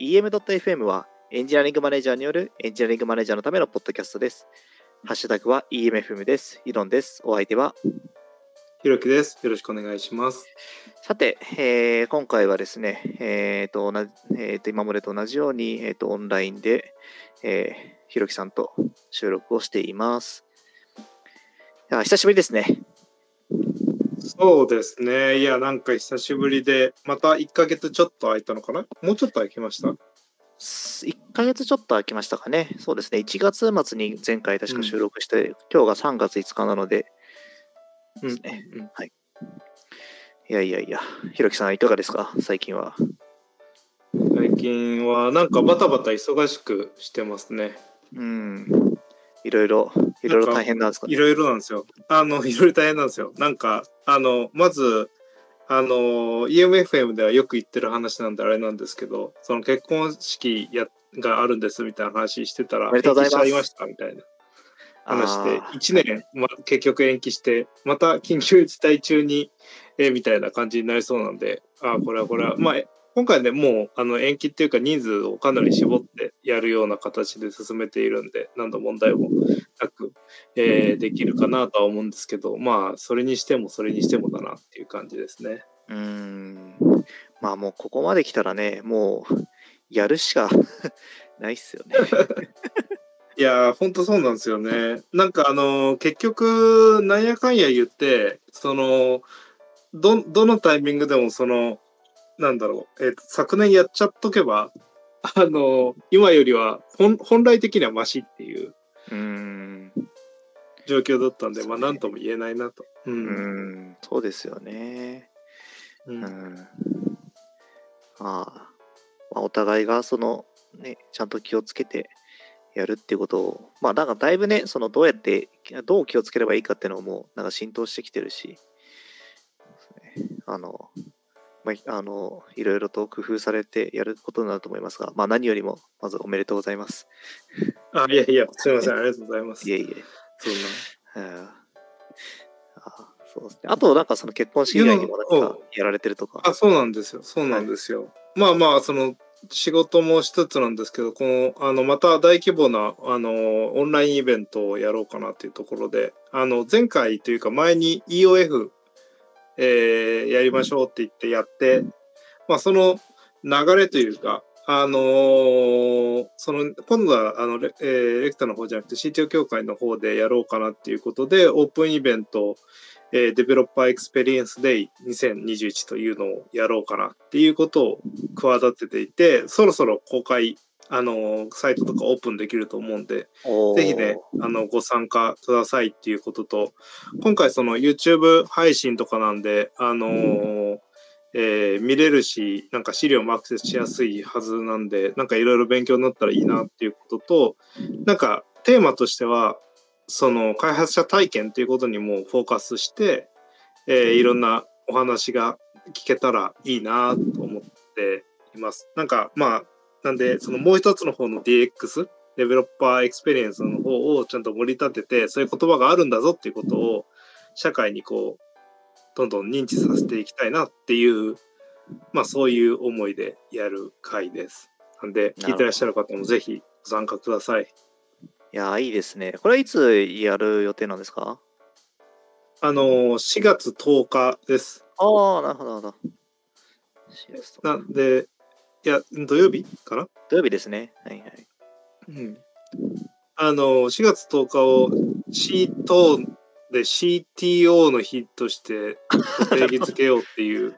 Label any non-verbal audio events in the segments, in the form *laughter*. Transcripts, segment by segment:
EM.FM はエンジニアリングマネージャーによるエンジニアリングマネージャーのためのポッドキャストです。ハッシュタグは EMFM です。イロンです。お相手は。ひろきです。よろしくお願いします。さて、えー今回はですね、えーと同じえーと今までと同じように、えーとオンラインで、えーひろきさんと収録をしています。いや久しぶりですね。そうですね。いや、なんか久しぶりで、また1ヶ月ちょっと空いたのかな？もうちょっと空きました？1ヶ月ちょっと空きましたかね。そうですね。1月末に前回確か収録して、今日が3月5日なので、うんねうんいやいやいや、ひろきさんいかがですか？最近は。最近はなんかバタバタ忙しくしてますね。うん。いろいろ、いろいろ大変なんですかね。いろいろなんですよ。あの、いろいろ大変なんですよ。なんか、あの、まず、あの、EMFM ではよく言ってる話なんであれなんですけど、その結婚式やがあるんですみたいな話してたら、おめでとうございます延期しちゃいましたみたいな話であー1年、ま、結局延期してまた緊急事態中に、えーみたいな感じになりそうなんであーこれはこれはまあえ今回ねもうあの延期っていうか人数をかなり絞ってやるような形で進めているんで何の問題もなく、えーできるかなとは思うんですけどまあそれにしてもそれにしてもだなっていう感じですね。うーん。まあもうここまで来たらね、もうやるしか *laughs* ないっすよね。*laughs* いやー、ほんとそうなんですよね。なんかあのー結局、なんやかんや言って、その、ど、どのタイミングでもその、なんだろう、えーと昨年やっちゃっとけば、あのー今よりは本、本来的にはマシっていううーん。状況だったんで、まあ、なんとも言えないなと。う。うんーん。そうですよね。ううんん。まあ、まあ、お互いがその、ね、ちゃんと気をつけてやるっていうことを、まあ、なんかだいぶね、そのどうやって、どう気をつければいいかっていうのも、なんか浸透してきてるし、あの、まあ、あの、いろいろと工夫されてやることになると思いますが、まあ、何よりも、まずおめでとうございます。あ、いやいや、すいません、ありがとうございます。いえいえ。そんな。う *laughs* んあそうですね。あと、なんかその結婚式以外にもなんかやられてるとか。あ、そうなんですよ。そうなんですよ。まあまあ、その、仕事もしつつなんですけど、この、あの、また大規模な、あの、オンラインイベントをやろうかなっていうところで、あの、前回というか前に EOF、えーやりましょうって言ってやって、まあ、その流れというか、あのーその、今度は、あの、レ,、えーレクタの方じゃなくて CTO 協会の方でやろうかなっていうことで、オープンイベント、えー Developer Experience Day 2021というのをやろうかなっていうことを企てていて、そろそろ公開、あのーサイトとかオープンできると思うんで、ぜひね、あの、ご参加くださいっていうことと、今回その YouTube 配信とかなんで、あのーえー見れるし、なんか資料もアクセスしやすいはずなんで、なんかいろいろ勉強になったらいいなっていうことと、なんかテーマとしては、その開発者体験ということにもフォーカスして、えーいろんなお話が聞けたらいいなと思っています。なんかまあ、なんで、そのもう一つの方の DX、 Developer Experience の方をちゃんと盛り立てて、そういう言葉があるんだぞっていうことを社会にこう、どんどん認知させていきたいなっていう、まあそういう思いでやる会です。なんで、聞いてらっしゃる方もぜひご参加ください。いやー、いいですね。これはいつやる予定なんですか？あのー、4月10日です。ああ、なるほど、なるほど。4月となんで、いや、土曜日かな？土曜日ですね。はいはい。うん。あのー、4月10日を C トーンで CTO の日として定義づけようっていう。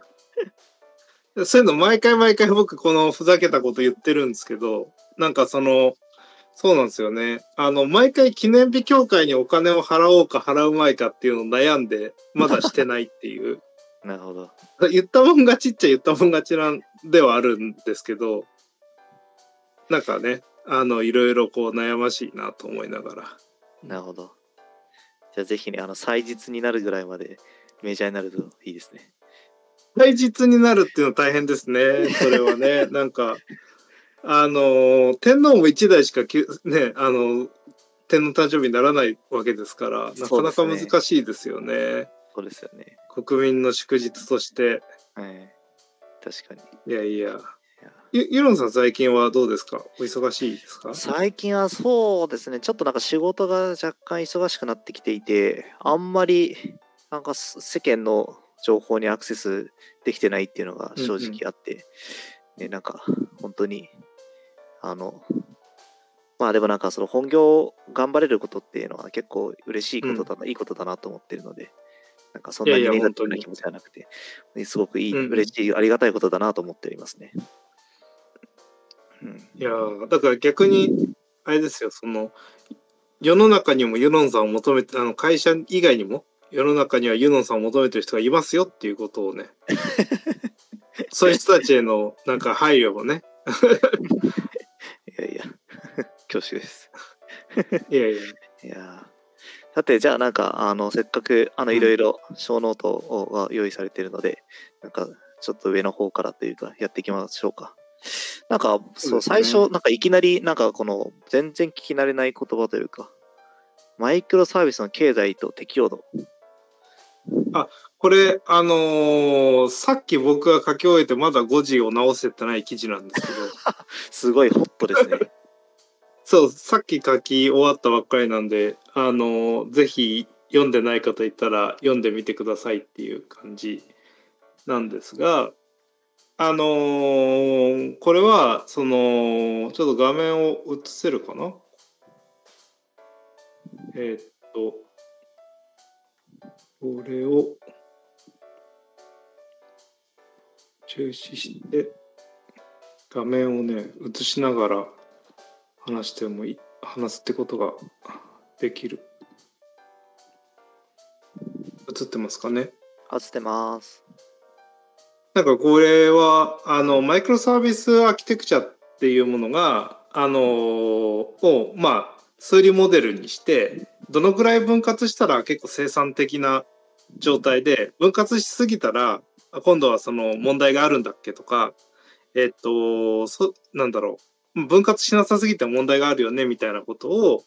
*laughs* そういうの毎回毎回僕このふざけたこと言ってるんですけど、なんかその、そうなんですよね。あの、毎回記念日協会にお金を払おうか払うまいかっていうのを悩んで、まだしてないっていう。なるほど。言ったもん勝ちっちゃ言ったもん勝ちなんではあるんですけど、なんかね、あの、いろいろこう悩ましいなと思いながら。なるほど。じゃあぜひね、あの、祭日になるぐらいまでメジャーになるといいですね。大実になるっていうのは大変ですね。それはね、*laughs* なんか、あの、天皇も一代しかきゅね、あの、天皇誕生日にならないわけですから、なかなか難しいですよね。そうですよね。国民の祝日として。はい。確かに。いやいや。ゆユロンさん最近はどうですか？お忙しいですか？最近はそうですね、ちょっとなんか仕事が若干忙しくなってきていて、あんまりなんか世間の情報にアクセスできてないっていうのが正直あって、ね、なんか本当に、あの、まあでもなんかその本業を頑張れることっていうのは結構嬉しいことだな、いいことだなと思ってるので、なんかそんないにネガティブな気持ちはなくて、すごくいい、うんうん。嬉しい、ありがたいことだなと思っておりますね。うん、いやーだから逆にあれですよその世の中にもユノンさんを求めてあの会社以外にも世の中にはユノンさんを求めてる人がいますよっていうことをね。*laughs* そういう人たちへのなんか配慮もね。いやいや、*laughs* 恐縮です。いやいや。いやーさて、じゃあなんか、あの、せっかく、あの、うんいろいろショーノートをが用意されているので、なんか、ちょっと上の方からというか、やっていきましょうか。なんか、そう、最初、なんかいきなり、なんかこの、全然聞き慣れない言葉というか、マイクロサービスの経済と適用度。これあのーさっき僕が書き終えてまだ5時を直せてない記事なんですけど *laughs* すごいホットですね。*laughs* そうさっき書き終わったばっかりなんであのぜひ読んでない方いたら読んでみてくださいっていう感じなんですがあのーこれはそのちょっと画面を映せるかな？えーっとこれを中止して画面をね映しながら話してもいい話すってことができる。映ってますかね？あつってます。なんかこれはあのマイクロサービスアーキテクチャっていうものがあのをまあ数理モデルにしてどのぐらい分割したら結構生産的な状態で分割しすぎたらあ今度はその問題があるんだっけとかえっとそなんだろう。分割しなさすぎて問題があるよねみたいなことを、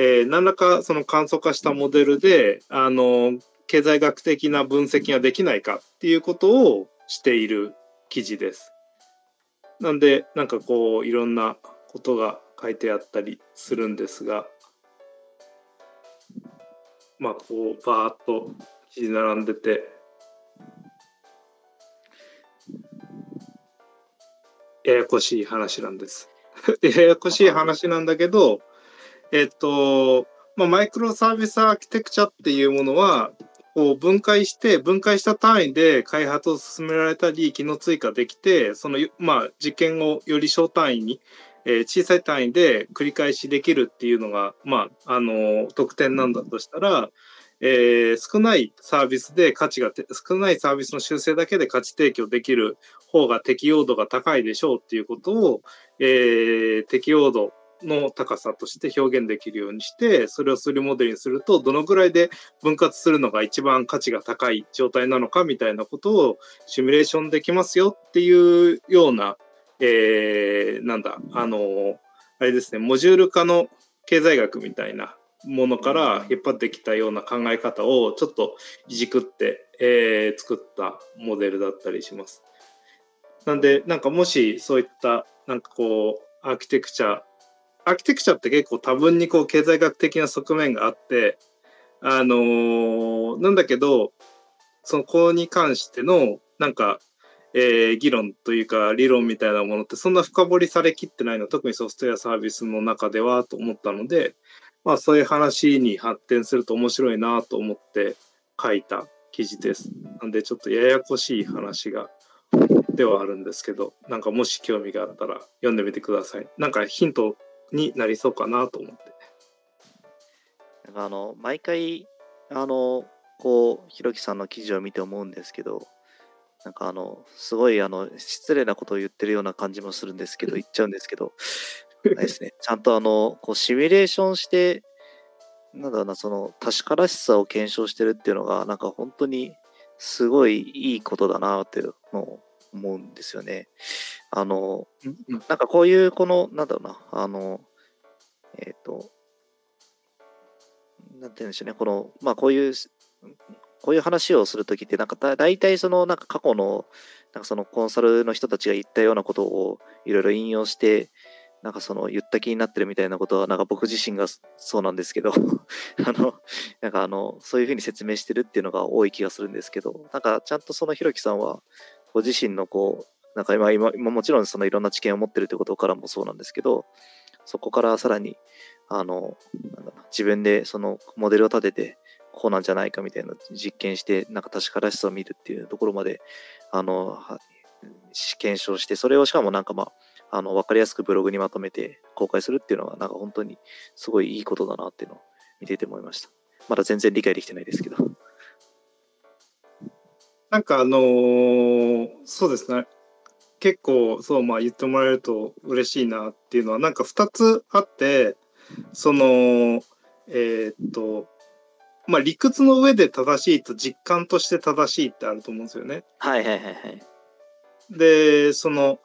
えー何らかその簡素化したモデルであの経済学的な分析ができないかっていうことをしている記事です。なんでなんかこういろんなことが書いてあったりするんですがまあこうバーッと記事並んでてややこしい話なんです。*laughs* ややこしい話なんだけどえっとまあ、マイクロサービスアーキテクチャっていうものはこう分解して分解した単位で開発を進められたり機能追加できてその、まあ、実験をより小単位に、えー小さい単位で繰り返しできるっていうのが、まあ、あの特典なんだとしたら、えー少ないサービスで価値が少ないサービスの修正だけで価値提供できる方が適用度が高いでしょうっていうことを、えー適用度の高さとして表現できるようにしてそれを数理モデルにするとどのぐらいで分割するのが一番価値が高い状態なのかみたいなことをシミュレーションできますよっていうような、えーなんだあのあれですねモジュール化の経済学みたいなものから引っ張ってきたような考え方をちょっといじくって、えー作ったモデルだったりします。なんでなんかもしそういったなんかこうアーキテクチャアーキテクチャって結構多分にこう経済学的な側面があってあのーなんだけどそこに関してのなんか、えー議論というか理論みたいなものってそんな深掘りされきってないの特にソフトウェアサービスの中ではと思ったのでまあそういう話に発展すると面白いなと思って書いた記事です。なんでちょっとややこしい話がではあるんですけどなんかもし興味があったら読んでみてください。なんかヒントになりそうかなと思って。なんかあの、毎回、あの、こう、ひろきさんの記事を見て思うんですけど、なんかあの、すごいあの、失礼なことを言ってるような感じもするんですけど、*laughs* 言っちゃうんですけど、ですね、ちゃんとあの、こう、シミュレーションして、なんだろうな、その、確からしさを検証してるっていうのが、なんか本当に、すごいいいことだなっていうのを思うんですよね。あの、なんかこういう、この、なんだろうな、あの、えっ、と、なんて言うんでしょうね、この、まあこういう、こういう話をするときって、なんかだ大体その、なんか過去の、なんかそのコンサルの人たちが言ったようなことをいろいろ引用してなんかその言った気になってるみたいなことはなんか僕自身がそうなんですけど *laughs* あのなんかあのそういうふうに説明してるっていうのが多い気がするんですけどなんかちゃんとそのひろきさんはご自身のこうなんか今今もちろんそのいろんな知見を持ってるってことからもそうなんですけどそこからさらにあの自分でそのモデルを立ててこうなんじゃないかみたいな実験してなんか確からしさを見るっていうところまであの検証してそれをしかもなんかまああの分かりやすくブログにまとめて公開するっていうのはなんか本当にすごいいいことだなっていうのを見てて思いました。まだ全然理解できてないですけど。なんかあのー、そうですね結構そうまあ言ってもらえると嬉しいなっていうのはなんか2つあってそのえー、っとまあ理屈の上で正しいと実感として正しいってあると思うんですよね。はいはいはいはい。でその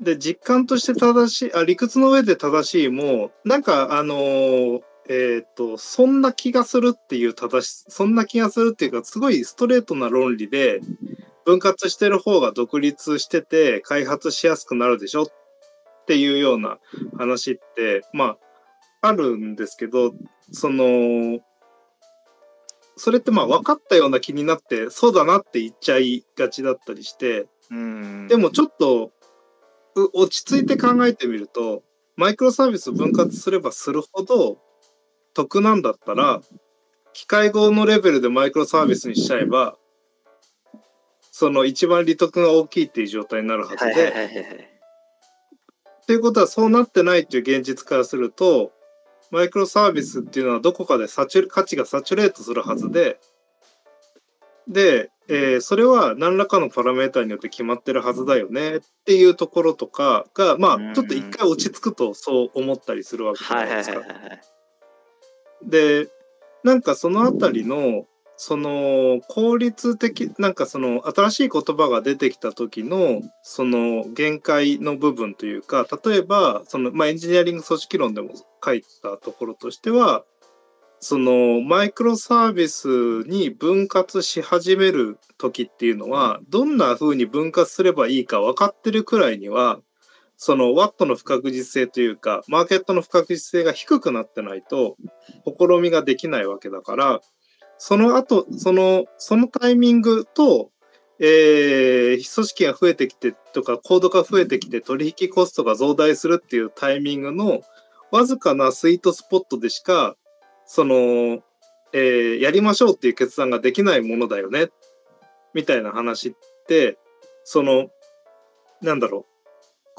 で実感として正しいあ理屈の上で正しいもなんかあのー、えっ、とそんな気がするっていう正しそんな気がするっていうかすごいストレートな論理で分割してる方が独立してて開発しやすくなるでしょっていうような話ってまああるんですけどそのそれってまあ分かったような気になってそうだなって言っちゃいがちだったりしてでもちょっと落ち着いて考えてみるとマイクロサービス分割すればするほど得なんだったら機械語のレベルでマイクロサービスにしちゃえばその一番利得が大きいっていう状態になるはずで。っていうことはそうなってないっていう現実からするとマイクロサービスっていうのはどこかでサチュ価値がサチュレートするはずで。で、えー、それは何らかのパラメータによって決まってるはずだよね。っていうところとかがまあちょっと一回落ち着くとそう思ったりするわけじゃないですか。でなんかそのあたりのその効率的なんかその新しい言葉が出てきた時のその限界の部分というか例えばその、まあ、エンジニアリング組織論でも書いたところとしてはそのマイクロサービスに分割し始める時っていうのはどんな風に分割すればいいか分かってるくらいにはそのワットの不確実性というかマーケットの不確実性が低くなってないと試みができないわけだからその後、その、そのタイミングと、えー、組織が増えてきてとか、コードが増えてきて取引コストが増大するっていうタイミングのわずかなスイートスポットでしか、その、えー、やりましょうっていう決断ができないものだよね、みたいな話って、その、なんだろう、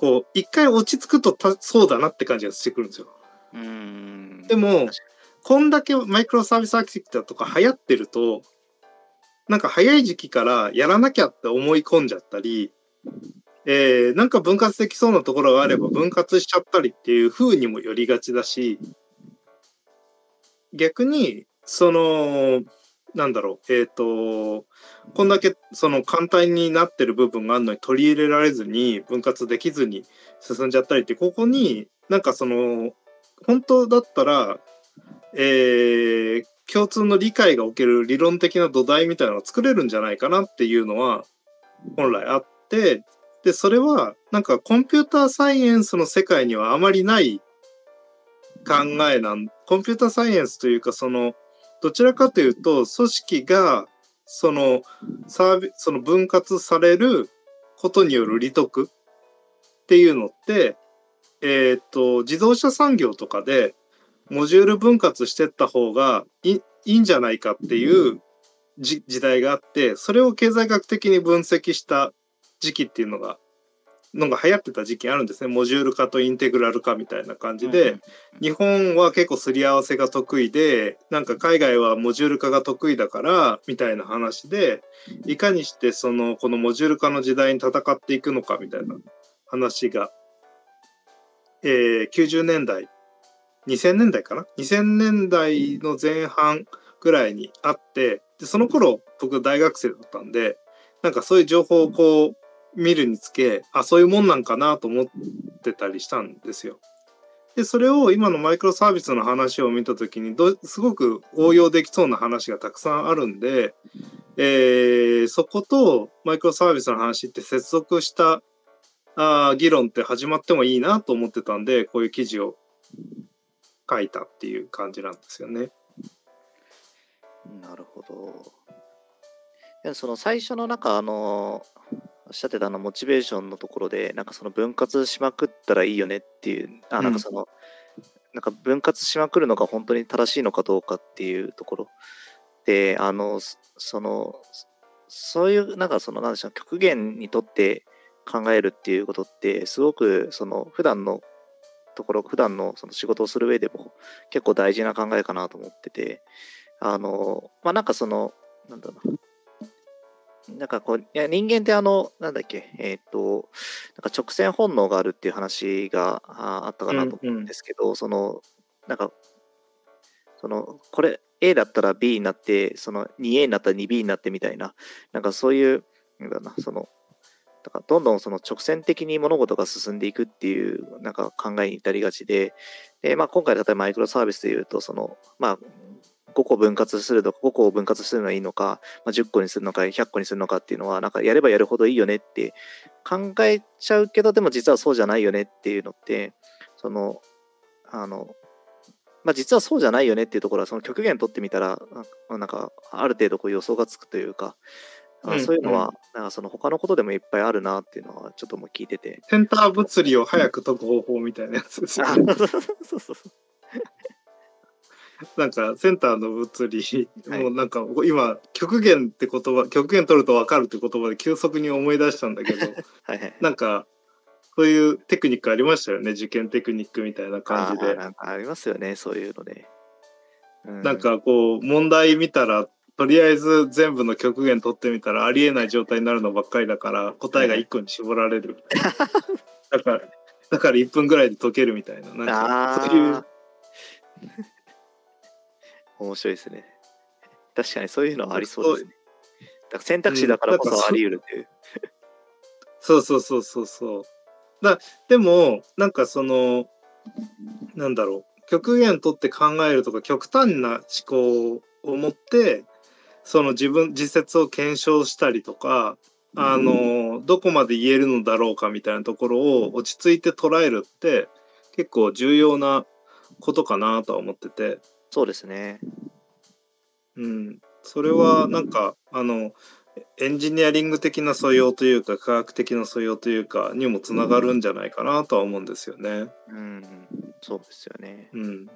こう、一回落ち着くとそうだなって感じがしてくるんですよ。うんでも、こんだけマイクロサービスアーキテクチャとか流行ってると、なんか早い時期からやらなきゃって思い込んじゃったり、えー、なんか分割できそうなところがあれば分割しちゃったりっていう風にもよりがちだし、逆に、その、なんだろう、えっ、ー、と、こんだけその簡単になってる部分があるのに取り入れられずに分割できずに進んじゃったりって、ここになんかその、本当だったらえー、共通の理解がおける理論的な土台みたいなのを作れるんじゃないかなっていうのは本来あってでそれはなんかコンピューターサイエンスの世界にはあまりない考えなんコンピューターサイエンスというかそのどちらかというと組織がそのサービスその分割されることによる利得っていうのってえっ、と自動車産業とかでモジュール分割してった方がいいんじゃないかっていう時代があってそれを経済学的に分析した時期っていうのがのが流行ってた時期あるんですね。モジュール化とインテグラル化みたいな感じで、日本は結構すり合わせが得意でなんか海外はモジュール化が得意だからみたいな話でいかにしてそのこのモジュール化の時代に戦っていくのかみたいな話が、えー、90年代2000年代かな？2000年代の前半ぐらいにあってでその頃僕大学生だったんでなんかそういう情報をこう見るにつけあそういうもんなんかなと思ってたりしたんですよ。でそれを今のマイクロサービスの話を見た時にどすごく応用できそうな話がたくさんあるんでえーそことマイクロサービスの話って接続したあ議論って始まってもいいなと思ってたんでこういう記事を書いたっていう感じなんですよね。なるほど。その最初のなんかあのおっしゃってたあのモチベーションのところでなんかその分割しまくったらいいよねっていうあなんかその、なんか分割しまくるのが本当に正しいのかどうかっていうところであのそそのそういうなんかそのなんでしょう極限にとって考えるっていうことってすごくその普段のところ普段のその仕事をする上でも結構大事な考えかなと思っててあのまあなんかそのなんだろうななんかこう、いや人間ってあの、なんだっけ、えっ、と、なんか直線本能があるっていう話がああったかなと思うんですけど、その、なんか、その、これ A だったら B になって、その 2A になったら 2B になってみたいな、なんかそういう、なんだな、その、だからどんどんその直線的に物事が進んでいくっていうなんか考えに至りがちで、でまあ、今回例えばマイクロサービスでいうと、その、まあ、5個分割するとか、5個を分割するのがいいのか、まあ、10個にするのか、100個にするのかっていうのは、なんかやればやるほどいいよねって考えちゃうけど、でも実はそうじゃないよねっていうのって、その、あの、まあ、実はそうじゃないよねっていうところは、その極限取ってみたら、なんか、ある程度こう予想がつくというか、あうんそういうのは、なんかその他のことでもいっぱいあるなっていうのは、ちょっともう聞いてて。センター物理を早く解く方法みたいなやつですよあね。そうそうそう。*laughs* なんかセンターの物理、はいもうなんか今極限って言葉極限取ると分かるって言葉で急速に思い出したんだけど *laughs* はいはい。なんかそういうテクニックありましたよね受験テクニックみたいな感じで。ありますよね、そういうので。うなん、かこう問題見たらとりあえず全部の極限取ってみたらありえない状態になるのばっかりだから答えが1個に絞られる。*laughs* だからだから1分ぐらいで解けるみたいななんかあそういうー面白いですね。確かにそういうのはありそうですね。だから選択肢だからこそそあり得るっていう。そうそうそうそうそう。だでもなんかそのなんだろう極限取って考えるとか極端な思考を持ってその自分自説を検証したりとかあのどこまで言えるのだろうかみたいなところを落ち着いて捉えるって結構重要なことかなとは思ってて、そうですね。うん、それはなんかあのエンジニアリング的な素養というか科学的な素養というかにもつながるんじゃないかなとは思うんですよね。うん、そうですよね。うん、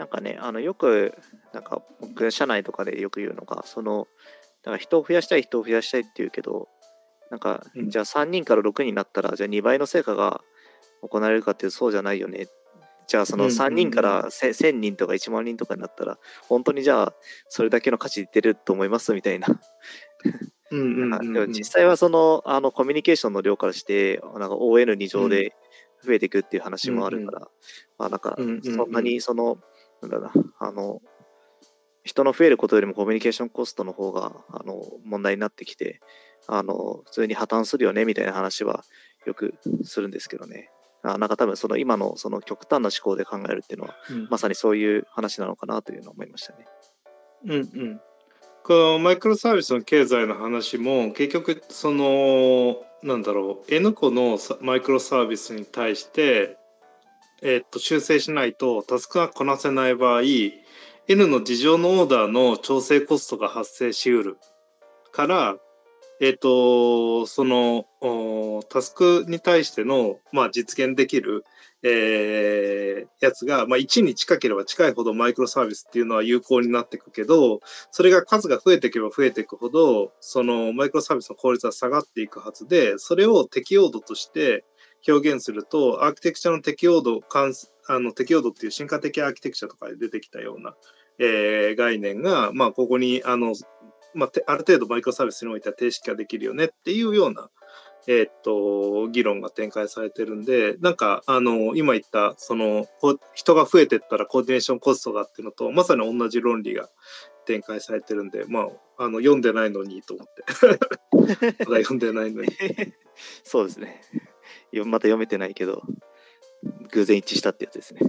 なんかね、あのよく、なんか僕、社内とかでよく言うのが、その、なんか人を増やしたい、人を増やしたいって言うけど、なんか、うんじゃあ3人から6人になったら、じゃあ2倍の成果が行われるかっていうとそうじゃないよね。じゃあそのうんうんうん。3人からせ1000人とか1万人とかになったら、本当にじゃあそれだけの価値出ると思いますみたいな。実際はそのあのコミュニケーションの量からして、なんか ON2 乗で増えていくっていう話もあるから、まあなんかそんなにその、なんだろうな、あの、人の増えることよりもコミュニケーションコストの方があの問題になってきて、あの普通に破綻するよねみたいな話はよくするんですけどね。あなんか多分その今のその極端な思考で考えるっていうのはうんまさにそういう話なのかなというのは思いましたね。うんうん、このマイクロサービスの経済の話も結局そのなんだろう N 個のさマイクロサービスに対して、えーっと修正しないとタスクがこなせない場合 N の事情のオーダーの調整コストが発生しうるからえーとそのタスクに対しての、まあ、実現できる、えーやつが、まあ、1に近ければ近いほどマイクロサービスっていうのは有効になっていくけどそれが数が増えていけば増えていくほどそのマイクロサービスの効率は下がっていくはずでそれを適用度として表現するとアーキテクチャの適用度あの適用度っていう進化的アーキテクチャとかで出てきたような、えー概念が、まあ、ここにあの、まあ、てある程度マイクロサービスにおいては定式化できるよねっていうようなえーっと議論が展開されてるんでなんかあの今言ったそのこ人が増えてったらコーディネーションコストがっていうのとまさに同じ論理が展開されてるんでまああの読んでないのにと思って *laughs* まだ読んでないのにそうですね。よまだ読めてないけど、偶然一致したってやつですね。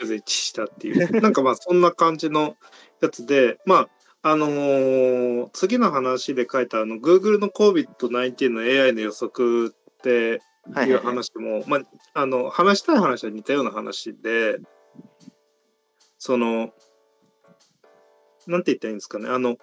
全然一致したっていうなんかまあそんな感じのやつでまああのー次の話で書いたあの Google の COVID-19 の AI の予測ってはいいう。話も、まあ、あの話したい話は似たような話でそのなんて言ったらいいんですかね。あの、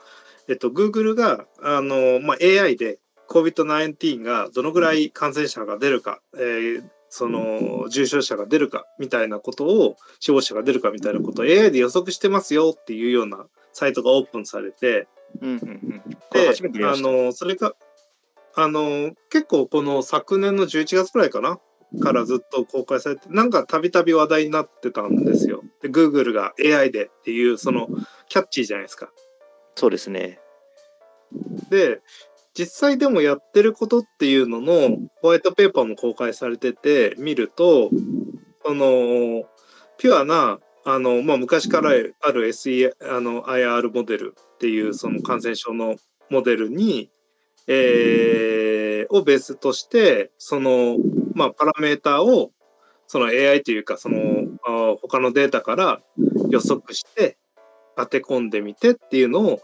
えっと、Google があの、まあ、AI で COVID-19 がどのぐらい感染者が出るか、えーその重症者が出るかみたいなことを死亡者が出るかみたいなことを AI で予測してますよっていうようなサイトがオープンされてうんうんうん。で。あのそれがあの結構この昨年の11月くらいかな？からずっと公開されてなんかたびたび話題になってたんですよ。で Google が AI でっていうそのキャッチーじゃないですか。そうですね。で実際でもやってることっていうののホワイトペーパーも公開されてて見るとそのピュアなあの、まあ、昔からある SE あの IR モデルっていうその感染症のモデルに、えーをベースとしてその、まあ、パラメーターをその AI というかそのあ他のデータから予測して当て込んでみてっていうのを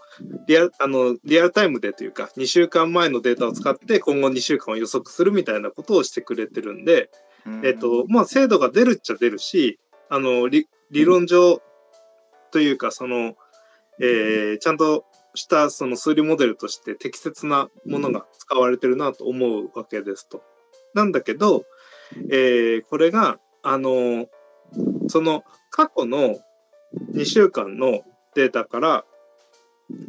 リアルあのリアルタイムでというか2週間前のデータを使って今後2週間を予測するみたいなことをしてくれてるんで、えっとまあ、精度が出るっちゃ出るしあの理理論上というかその、えーちゃんとしたその数理モデルとして適切なものが使われてるなと思うわけですと。なんだけど、えーこれがあのその過去の2週間のデータから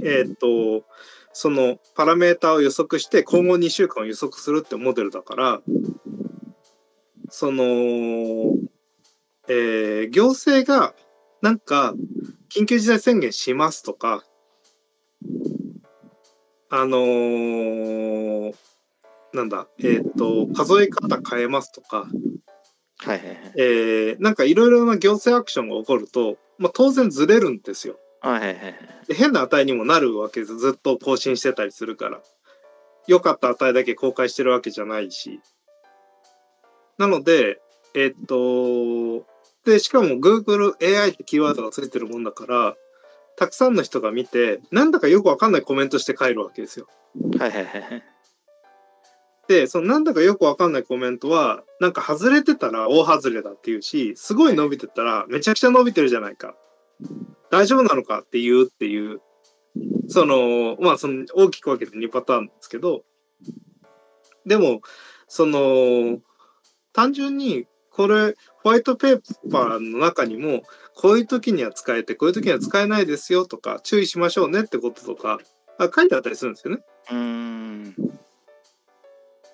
えーっとそのパラメータを予測して今後2週間を予測するってモデルだからその、えー行政がなんか緊急事態宣言しますとかあのーなんだえーっと数え方変えますとかはいはいはい。えーなんかいろいろな行政アクションが起こると、まあ、当然ずれるんですよ。はいはいはい変な値にもなるわけですずっと更新してたりするから良かった値だけ公開してるわけじゃないしなのでえっとでしかも GoogleAI ってキーワードがついてるもんだからたくさんの人が見てなんだかよくわかんないコメントして帰るわけですよ。はいはいはいはい。でそのなんだかよくわかんないコメントはなんか外れてたら大外れだっていうしすごい伸びてたらめちゃくちゃ伸びてるじゃないか大丈夫なのかっていうっていうそのまあその大きく分けて2パターンですけどでもその単純にこれホワイトペーパーの中にもこういう時には使えてこういう時には使えないですよとか注意しましょうねってこととかあ書いてあったりするんですよね。うーん。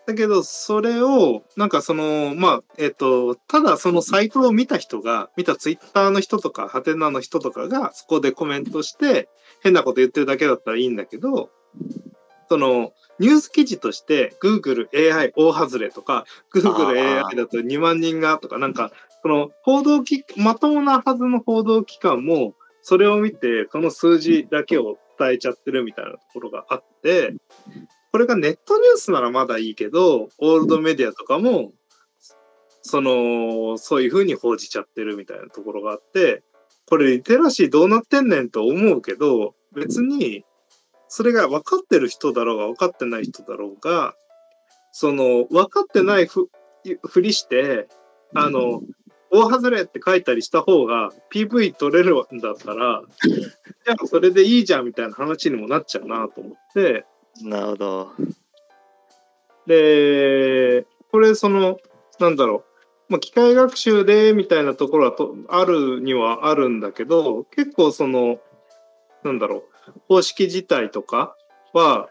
だけど、それを、なんかその、まあ、えっ、と、ただそのサイトを見た人が、見たツイッターの人とか、ハテナの人とかが、そこでコメントして、変なこと言ってるだけだったらいいんだけど、その、ニュース記事として、Google AI 大外れとか、Google あー。AI だと2万人がとか、なんか、その、報道機、まともなはずの報道機関も、それを見て、その数字だけを伝えちゃってるみたいなところがあって、これがネットニュースならまだいいけど、オールドメディアとかも、その、そういうふうに報じちゃってるみたいなところがあって、これリテラシーどうなってんねんと思うけど、別に、それが分かってる人だろうが分かってない人だろうが、その、分かってないふふりして、あの、大外れって書いたりした方が PV 取れるんだったら、*laughs* じゃあそれでいいじゃんみたいな話にもなっちゃうなと思って、なるほど。で、これその、なんだろう、まあ、機械学習でみたいなところはとあるにはあるんだけど、結構その、なんだろう、方式自体とかは、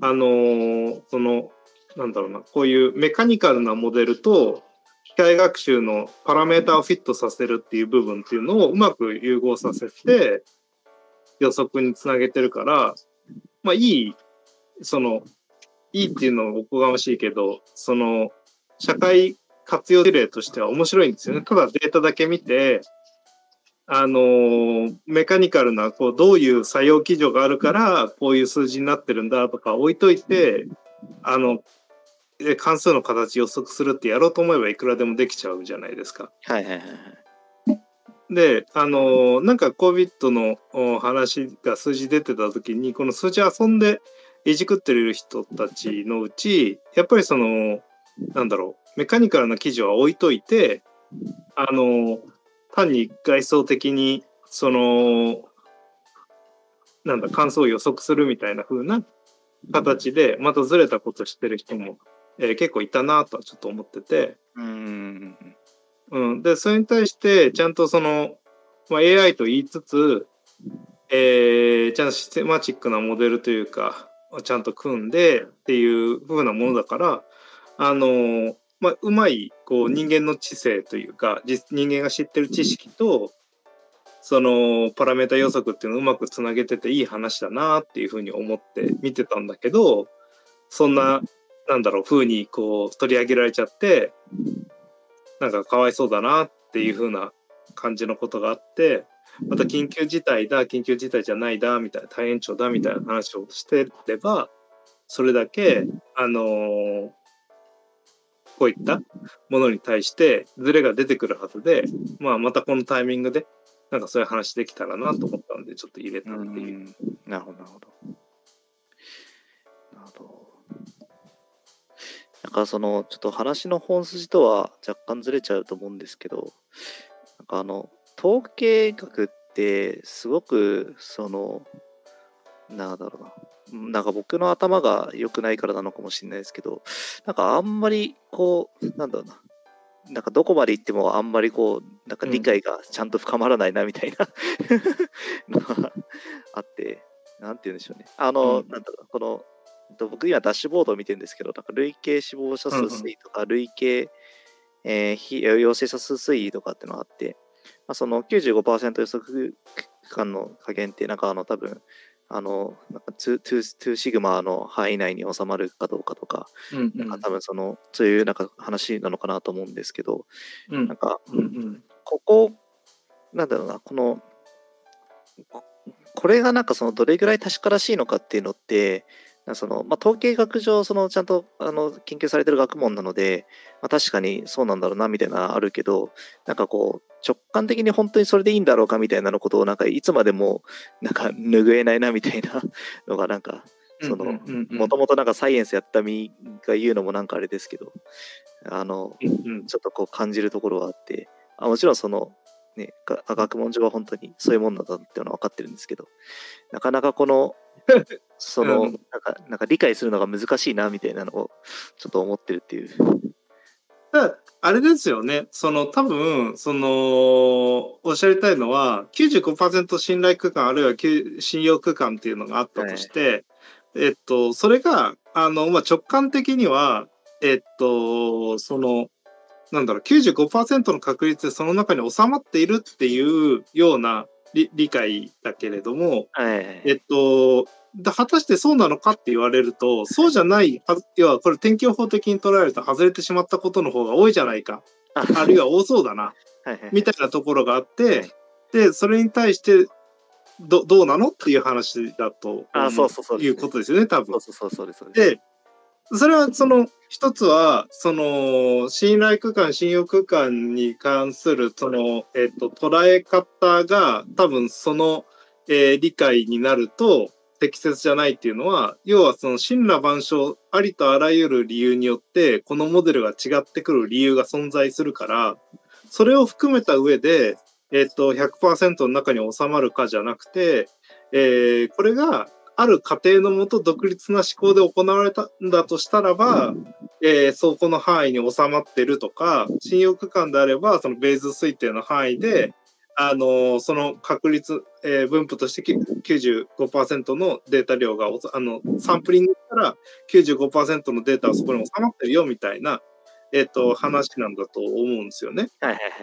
あのーその、なんだろうな、こういうメカニカルなモデルと、機械学習のパラメータをフィットさせるっていう部分っていうのをうまく融合させて予測につなげてるから、まあいい、その、いいっていうのはおこがましいけど、その、社会活用事例としては面白いんですよね。ただデータだけ見て、あのーメカニカルな、こう、どういう作用基準があるから、こういう数字になってるんだとか置いといて、あの、え関数の形予測するってやろうと思えばいくらでもできちゃうじゃないですか。はいはいはいはい。で、あのなんか COVID のお話が数字出てた時に、この数字遊んでいじくってる人たちのうち、やっぱりその、なんだろう、メカニカルな記事は置いといて、あの単に外装的に、その、なんだ、感想を予測するみたいな風な形で、またずれたことしてる人も、えー結構いたなとはちょっと思ってて、うん。うん、でそれに対してちゃんとその、まあ、AI と言いつつ、えーちゃんとシステマチックなモデルというかちゃんと組んでっていう風なものだからあのまあ、うまいこう人間の知性というか実人間が知ってる知識とそのパラメータ予測っていうのをうまくつなげてていい話だなっていう風に思って見てたんだけどそんななんだろう風にこう取り上げられちゃってなんかかわいそうだなっていう風な感じのことがあってまた緊急事態だ緊急事態じゃないだみたいな大延長だみたいな話をしてればそれだけあのーこういったものに対してズレが出てくるはずで、まあ、またこのタイミングでなんかそういう話できたらなと思ったんでちょっと入れたっていう。うなるほど、なるほど。なるほど。なんかその、ちょっと話の本筋とは若干ずれちゃうと思うんですけど、なんかあの、統計学ってすごく、その、なんだろうな。なんか僕の頭が良くないからなのかもしれないですけど、なんかあんまりこう、なんだろうな。なんかどこまで行ってもあんまりこう、なんか理解がちゃんと深まらないなみたいなのがあって、なんて言うんでしょうね。あの、うんなんだろう、この、えっと僕今ダッシュボードを見てるんですけど、なんか累計死亡者数推移とか、累計、えー非陽性者数推移とかっていうのがあって、まあ、その95%予測区間の加減って、なんかあの多分、あの、なんか 2, 2, 2シグマの範囲内に収まるかどうかとか、うんなんか多分その、そういうなんか話なのかなと思うんですけど、うん。なんか、うんうん。ここ、なんだろうな、この、ここれがなんかそのどれぐらい確からしいのかっていうのって、なそのまあ、統計学上、そのちゃんとあの研究されてる学問なので、まあ、確かにそうなんだろうなみたいなのあるけど、なんかこう、直感的に本当にそれでいいんだろうかみたいなのことを、なんかいつまでもなんか拭えないなみたいなのが、なんか、その、もともとなんかサイエンスやった身が言うのもなんかあれですけど、あの、うんちょっとこう感じるところはあって、あもちろんその、ね、が学問上は本当にそういうもんなんだっていうのは分かってるんですけど、なかなかこの、*laughs* その、うん。なんか、なんか理解するのが難しいなみたいなのをちょっと思ってるっていう。だあれですよね、その多分、その、おっしゃりたいのは、95%信頼区間あるいはき信用区間っていうのがあったとして、えっと、それが、あの、まあ、直感的には、えっと、その、なんだろう、95%の確率でその中に収まっているっていうような理理解だけれども、はい。えっと、だ果たしてそうなのかって言われると、そうじゃない要はこれ天気予報的に捉えると外れてしまったことの方が多いじゃないか、ああるいは多そうだな、みたいなところがあって、で、それに対して、どどうなのっていう話だとあそうそうそうですねいうことですよね、多分そう。そうそうそうです。そ、れはその一つは、その信頼区間、信用区間に関するその、えっと、捉え方が多分その、え理解になると適切じゃないっていうのは、要はその神羅万象、ありとあらゆる理由によって、このモデルが違ってくる理由が存在するから、それを含めた上で、えっと、100%の中に収まるかじゃなくて、えーこれがある過程のもと独立な思考で行われたんだとしたらば、えーそこの範囲に収まってるとか、信用区間であれば、そのベース推定の範囲で、あのーその確率、えー分布としてき95%のデータ量があのサンプリングしたら95%のデータはそこに収まってるよみたいな、えっと話なんだと思うんですよね。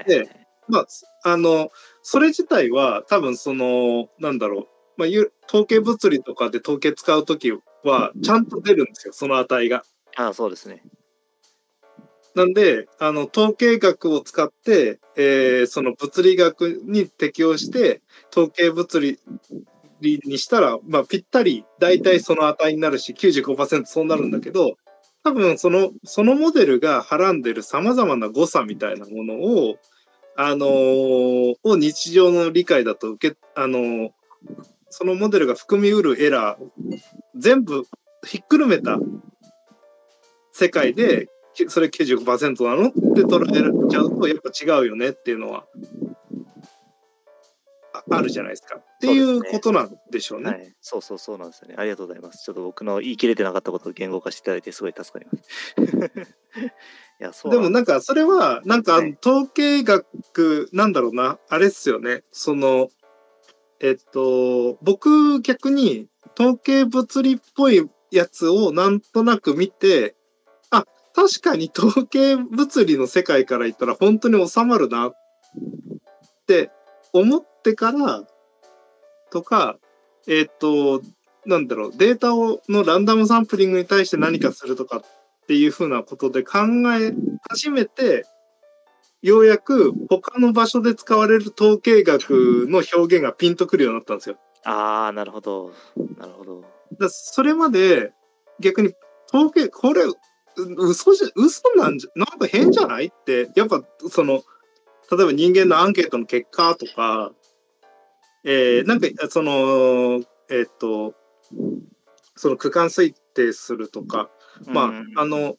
でまあ、あの、それ自体は多分その、なんだろう、まあ、ゆ統計物理とかで統計使うときはちゃんと出るんですよ、その値が。ああ、そうですね。なんで、あの、統計学を使って、えーその物理学に適応して、統計物理にしたら、まあ、ぴったり、大体その値になるし、95%そうなるんだけど、多分その、そのモデルがはらんでる様々な誤差みたいなものを、あのーを日常の理解だと受け、あのーそのモデルが含みうるエラー、全部ひっくるめた世界で、きそれ95%なのって捉えちゃうと、やっぱ違うよねっていうのは、ああるじゃないですか。っていうことなんでしょうね。はい、そうそうそうなんですよね。ありがとうございます。ちょっと僕の言い切れてなかったことを言語化していただいてすごい助かります。*laughs* いや、そうでもなんか、かそれはなんか統計学なんだろうなあれっすよねそのえっと僕逆に統計物理っぽいやつをなんとなく見てあ確かに統計物理の世界から言ったら本当に収まるなって思ってからとかえっとなんだろうデータをのランダムサンプリングに対して何かするとかっていうふうなことで考え始めてようやく他の場所で使われる統計学の表現がピンとくるようになったんですよ。ああ、なるほど。なるほど。だそれまで逆に統計これう嘘じゃ嘘なんじゃなんか変じゃないってやっぱその例えば人間のアンケートの結果とか、えーなんかそのえーっとその区間推定するとか、まうんああの、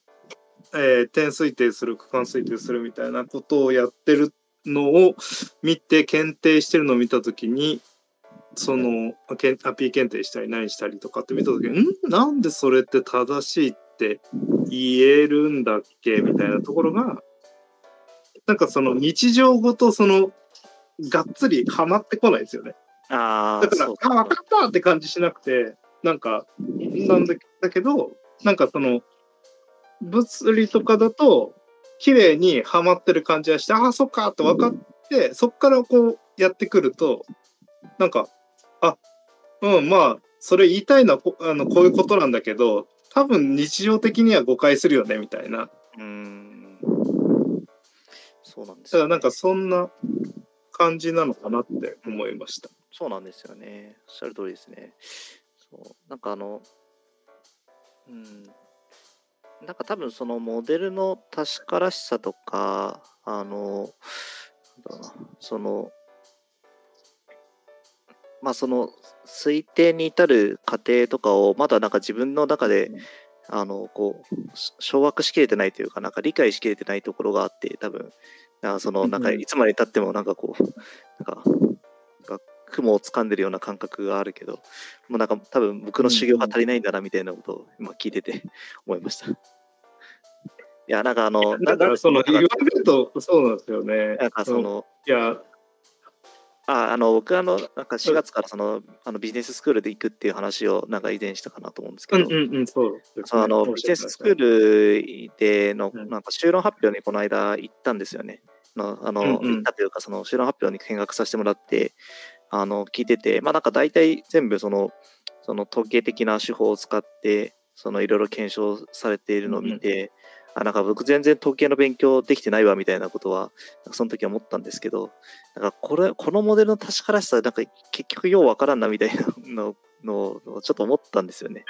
えー点推定する区間推定するみたいなことをやってるのを見て検定してるのを見た時にそのアピー検定したり何したりとかって見た時にん？なんでそれって正しいって言えるんだっけみたいなところがなんかその日常ごとそのがっつりはまってこないですよね。ああ、だから、あ、分かったって感じしなくて、なんか、なんだだけど、なんかその、物理とかだと、綺麗にはまってる感じがして、ああ、そっかって分かって、そっからこうやってくると、なんか、あ、うん、まあ、それ言いたいのはこあのこういうことなんだけど、多分日常的には誤解するよね、みたいな。うーん。そうなんですよ、だからなんかそんな感じなのかなって思いました。そうなんですよね。おっしゃる通りですね。そう。なんかあの、うん。なんか多分そのモデルの確からしさとか、あの、その、まあその推定に至る過程とかをまだなんか自分の中で、あの、こう、し掌握しきれてないというか、なんか理解しきれてないところがあって、多分、その、なんかいつまで経ってもなんかこう、なんか雲を掴んでるような感覚があるけど、もうなんか多分僕の修行が足りないんだなみたいなことを今聞いてて *laughs* 思いました。いや、なんかあの、だからそのなんか言われるとそうなんですよね。なんかその、いや、ああの僕あのなんか4月からそのあのビジネススクールで行くっていう話をなんか以前したかなと思うんですけど、うんうんうん、そうあのビジネススクールでのうんなんか修論発表にこの間行ったんですよね。のあの、うんうん行ったというかその修論発表に見学させてもらってあの聞いててまあなんか大体全部そのその統計的な手法を使ってそのいろいろ検証されているのを見て、あなんか僕全然統計の勉強できてないわみたいなことはその時は思ったんですけどなんかこれこのモデルの確からしさなんか結局ようわからんなみたいなののをちょっと思ったんですよね。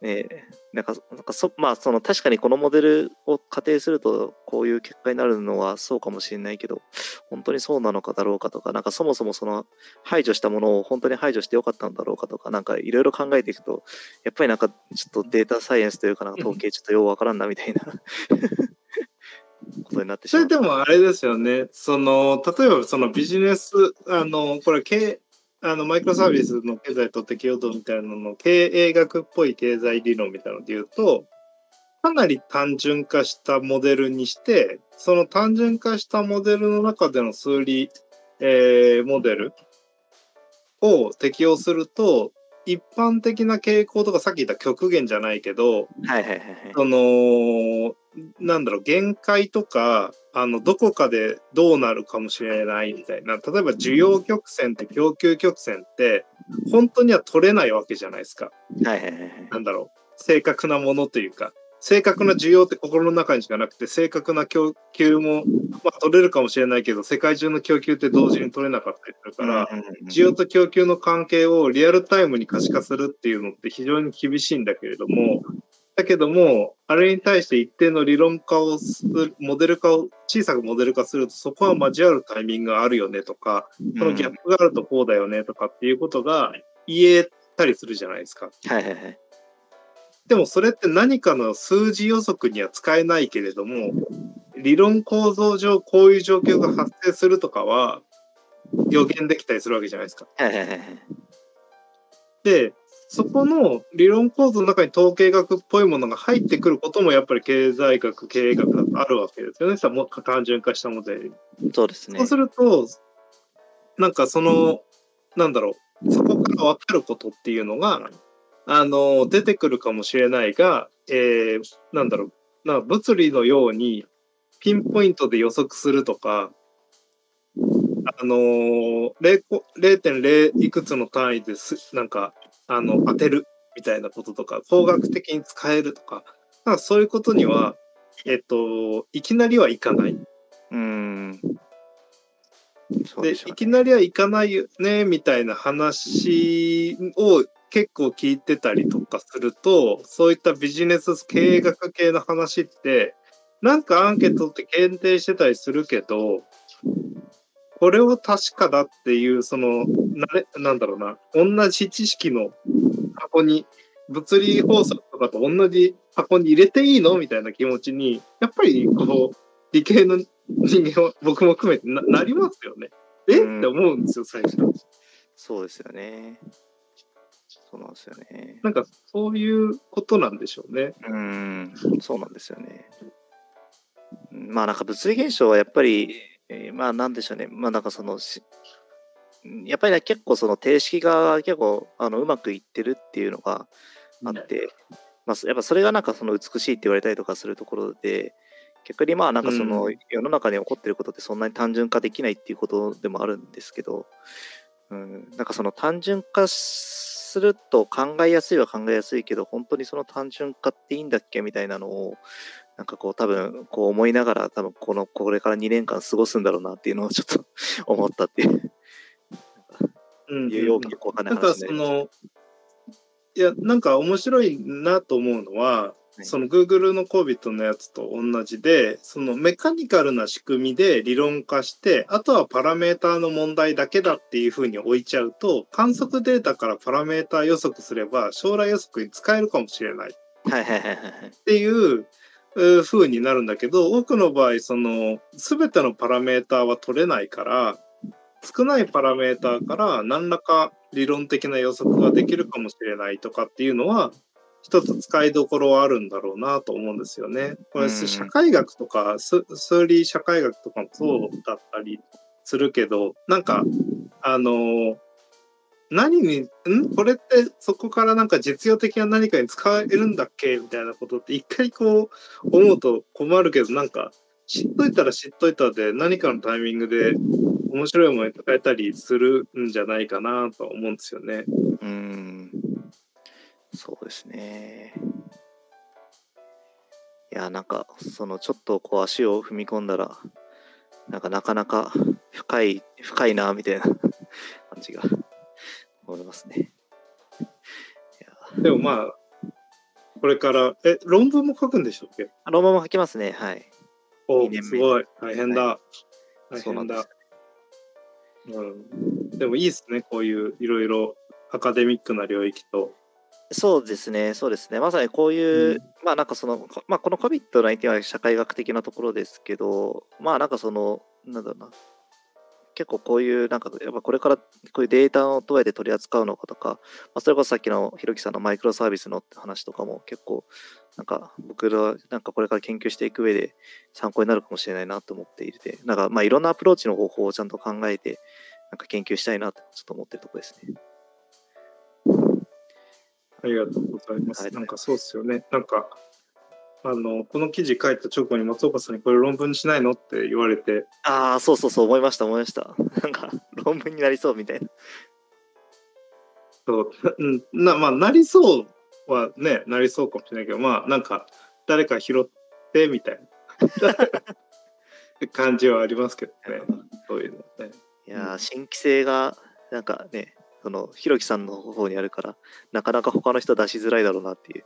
ねえ。なんかなんかそまあその確かにこのモデルを仮定するとこういう結果になるのはそうかもしれないけど本当にそうなのかだろうかとかなんかそもそもその排除したものを本当に排除してよかったんだろうかとかなんかいろいろ考えていくとやっぱりなんかちょっとデータサイエンスというかなんか統計ちょっとようわからんなみたいなことになってしまう。それでもあれですよね、その例えばそのビジネス、あのこれ経あのマイクロサービスの経済と適用度みたいなのの経営学っぽい経済理論みたいなので言うと、かなり単純化したモデルにして、その単純化したモデルの中での数理、えーモデルを適用すると、一般的な傾向とかさっき言った極限じゃないけど、はいはいはいはい。そのなんだろう限界とかあのどこかでどうなるかもしれないみたいな。例えば需要曲線と供給曲線って本当には取れないわけじゃないですか。はいはいはいはい。なんだろう。正確なものというか。正確な需要って心の中にしかなくて正確な供給も、まあ、取れるかもしれないけど世界中の供給って同時に取れなかったりするから、需要と供給の関係をリアルタイムに可視化するっていうのって非常に厳しいんだけれどもだけども、あれに対して一定の理論化をする、モデル化を、小さくモデル化すると、そこは交わるタイミングがあるよねとか、そのギャップがあるとこうだよねとかっていうことが言えたりするじゃないですか。はいはいはい。でもそれって何かの数字予測には使えないけれども、理論構造上こういう状況が発生するとかは予言できたりするわけじゃないですか。はいはいはいはい。で、そこの理論構造の中に統計学っぽいものが入ってくることもやっぱり経済学、経営学だとあるわけですよね。さも単純化したモデル。そうですね。そうすると、なんかその、なんだろう、そこから分かることっていうのが、あの、出てくるかもしれないが、えー、なんだろう、な物理のようにピンポイントで予測するとか、あのー、0.0いくつの単位です、なんか、あの、当てるみたいなこととか、工学的に使えるとか、かそういうことには、えっと、いきなりはいかない。うーん。でねいきなりはいかないよねみたいな話を結構聞いてたりとかするとそういったビジネス経営学系の話ってなんかアンケートって限定してたりするけどこれを確かだっていうそのなれなんだろうな同じ知識の箱に物理法則とかと同じ箱に入れていいのみたいな気持ちにやっぱりこう理系の人間は僕も含めてななりますよね。え？うんって思うんですよ、最初。そうですよね。そうなんですよね。なんかそういうことなんでしょうね。うーん、そうなんですよね。うんまあなんか物理現象はやっぱり、えーまあなんでしょうね。まあなんかそのし、やっぱりね結構その定式が結構あのうまくいってるっていうのがあって、まあそやっぱそれがなんかその美しいって言われたりとかするところで、逆にまあなんかそのうん世の中に起こってることってそんなに単純化できないっていうことでもあるんですけど、うん、なんかその単純化すると考えやすいは考えやすいけど、本当にその単純化っていいんだっけみたいなのを、なんかこう多分こう思いながら多分このこれから2年間過ごすんだろうなっていうのをちょっと *laughs* 思ったっていう、うんいうよう結構わかんなんかその、いや、なんか面白いなと思うのは、はいその Google の COVID のやつと同じで、そのメカニカルな仕組みで理論化して、あとはパラメーターの問題だけだっていうふうに置いちゃうと、観測データからパラメーター予測すれば将来予測に使えるかもしれない。はいはいはいはいはい。っていうう風になるんだけど多くの場合その全てのパラメーターは取れないから少ないパラメーターから何らか理論的な予測ができるかもしれないとかっていうのは一つ使いどころはあるんだろうなと思うんですよね。これうん社会学とか数数理社会学とかもそうだったりするけどなんかあの何に、ん？これってそこからなんか実用的な何かに使えるんだっけみたいなことって一回こう思うと困るけどなんか知っといたら知っといたで何かのタイミングで面白いものに使えたりするんじゃないかなと思うんですよね。うん、そうですね。いや、なんか、そのちょっとこう足を踏み込んだら、なんかなかなか深い、深いな、みたいな感じがますね。でもまあこれからえ論文も書くんでしたっけ？あ論文も書きますね、はい。お二年目すごい大変だ。大変そうなんですだ。うん、でもいいですねこういういろいろアカデミックな領域と。そうですね、そうですね。まさにこういう、うんまあなんかその、こまあ、この COVID-19 は社会学的なところですけど、まあなんかその、なんだろうな、結構こういう、なんかやっぱこれからこういうデータをどうやって取り扱うのかとか、まあ、それこそさっきのひろきさんのマイクロサービスの話とかも結構、なんか僕ら、なんかこれから研究していく上で参考になるかもしれないなと思っていて、なんかまあいろんなアプローチの方法をちゃんと考えて、なんか研究したいなとちょっと思ってるところですね。ありがとうございます。はいなんかそうですよね。なんか、あの、この記事書いた直後に松岡さんにこれ論文にしないのって言われて、ああ、そうそうそう、思いました、思いました。*laughs* なんか、論文になりそうみたいな。そう、うんな、まあ、なりそうはね、なりそうかもしれないけど、まあ、なんか、誰か拾ってみたいな感じはありますけどね。そういうのね。いやー、新規性が、なんかね、その、ひろきさんの方にあるから、なかなか他の人出しづらいだろうなっていう。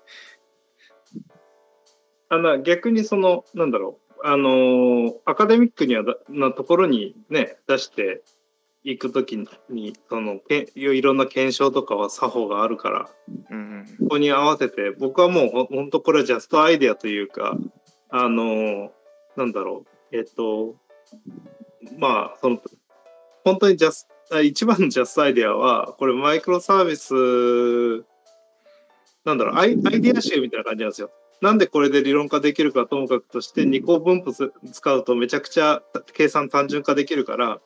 あの逆にそのなんだろう。あのーアカデミックにはだなところにね出していくときにそのけいろんな検証とかは作法があるからうんここに合わせて僕はもうほ本当これはジャストアイデアというかあのーなんだろう。えっとまあその本当にジャスあ一番のジャストアイデアはこれマイクロサービスなんだろうアイアイデア集みたいな感じなんですよ。なんでこれで理論化できるかともかくとして二項分布す使うとめちゃくちゃ計算単純化できるから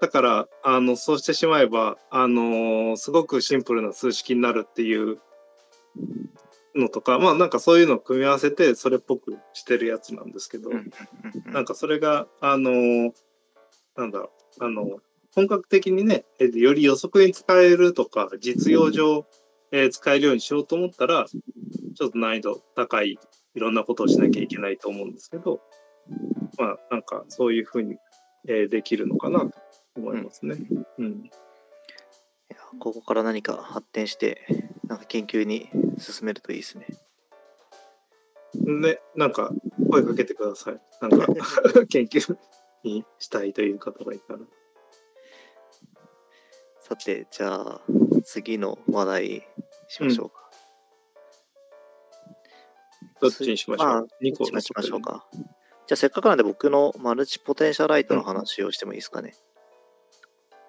だからあのそうしてしまえばあのすごくシンプルな数式になるっていうのとかまあなんかそういうのを組み合わせてそれっぽくしてるやつなんですけど、なんかそれがあのなんだろうあの本格的にねえより予測に使えるとか実用上、えー使えるようにしようと思ったらちょっと難易度高いいろんなことをしなきゃいけないと思うんですけどまあなんかそういうふうに、えーできるのかなと思いますね。うんいやここから何か発展して、なんか研究に進めるといいですね。ね、なんか声かけてください。なんか *laughs* 研究にしたいという方がいたら。さて、じゃあ、次の話題しましょうか。どっちにしましょう、まあ二個しましょうか。じゃあ、せっかくなんで僕のマルチポテンシャライトの話をしてもいいですかね。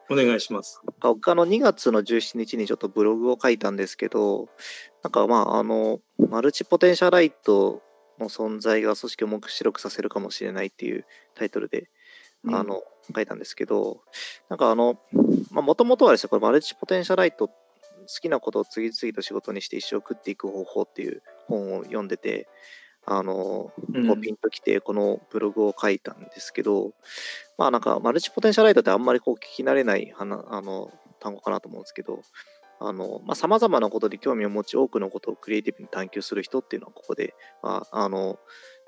お願いします。僕あの2月の17日にちょっとブログを書いたんですけど、なんかまああの、マルチポテンシャライトの存在が組織を目白くさせるかもしれないっていうタイトルで、うんあの書いたんですけど、なんかあの、もともとはですね、これマルチポテンシャライト、好きなことを次々と仕事にして一生食っていく方法っていう本を読んでて、あの、うん。こうピンときて、このブログを書いたんですけど、まあなんか、マルチポテンシャライトってあんまりこう聞き慣れないあの単語かなと思うんですけど、あの、まあ、様々なことに興味を持ち、多くのことをクリエイティブに探求する人っていうのはここで、まあ、あの、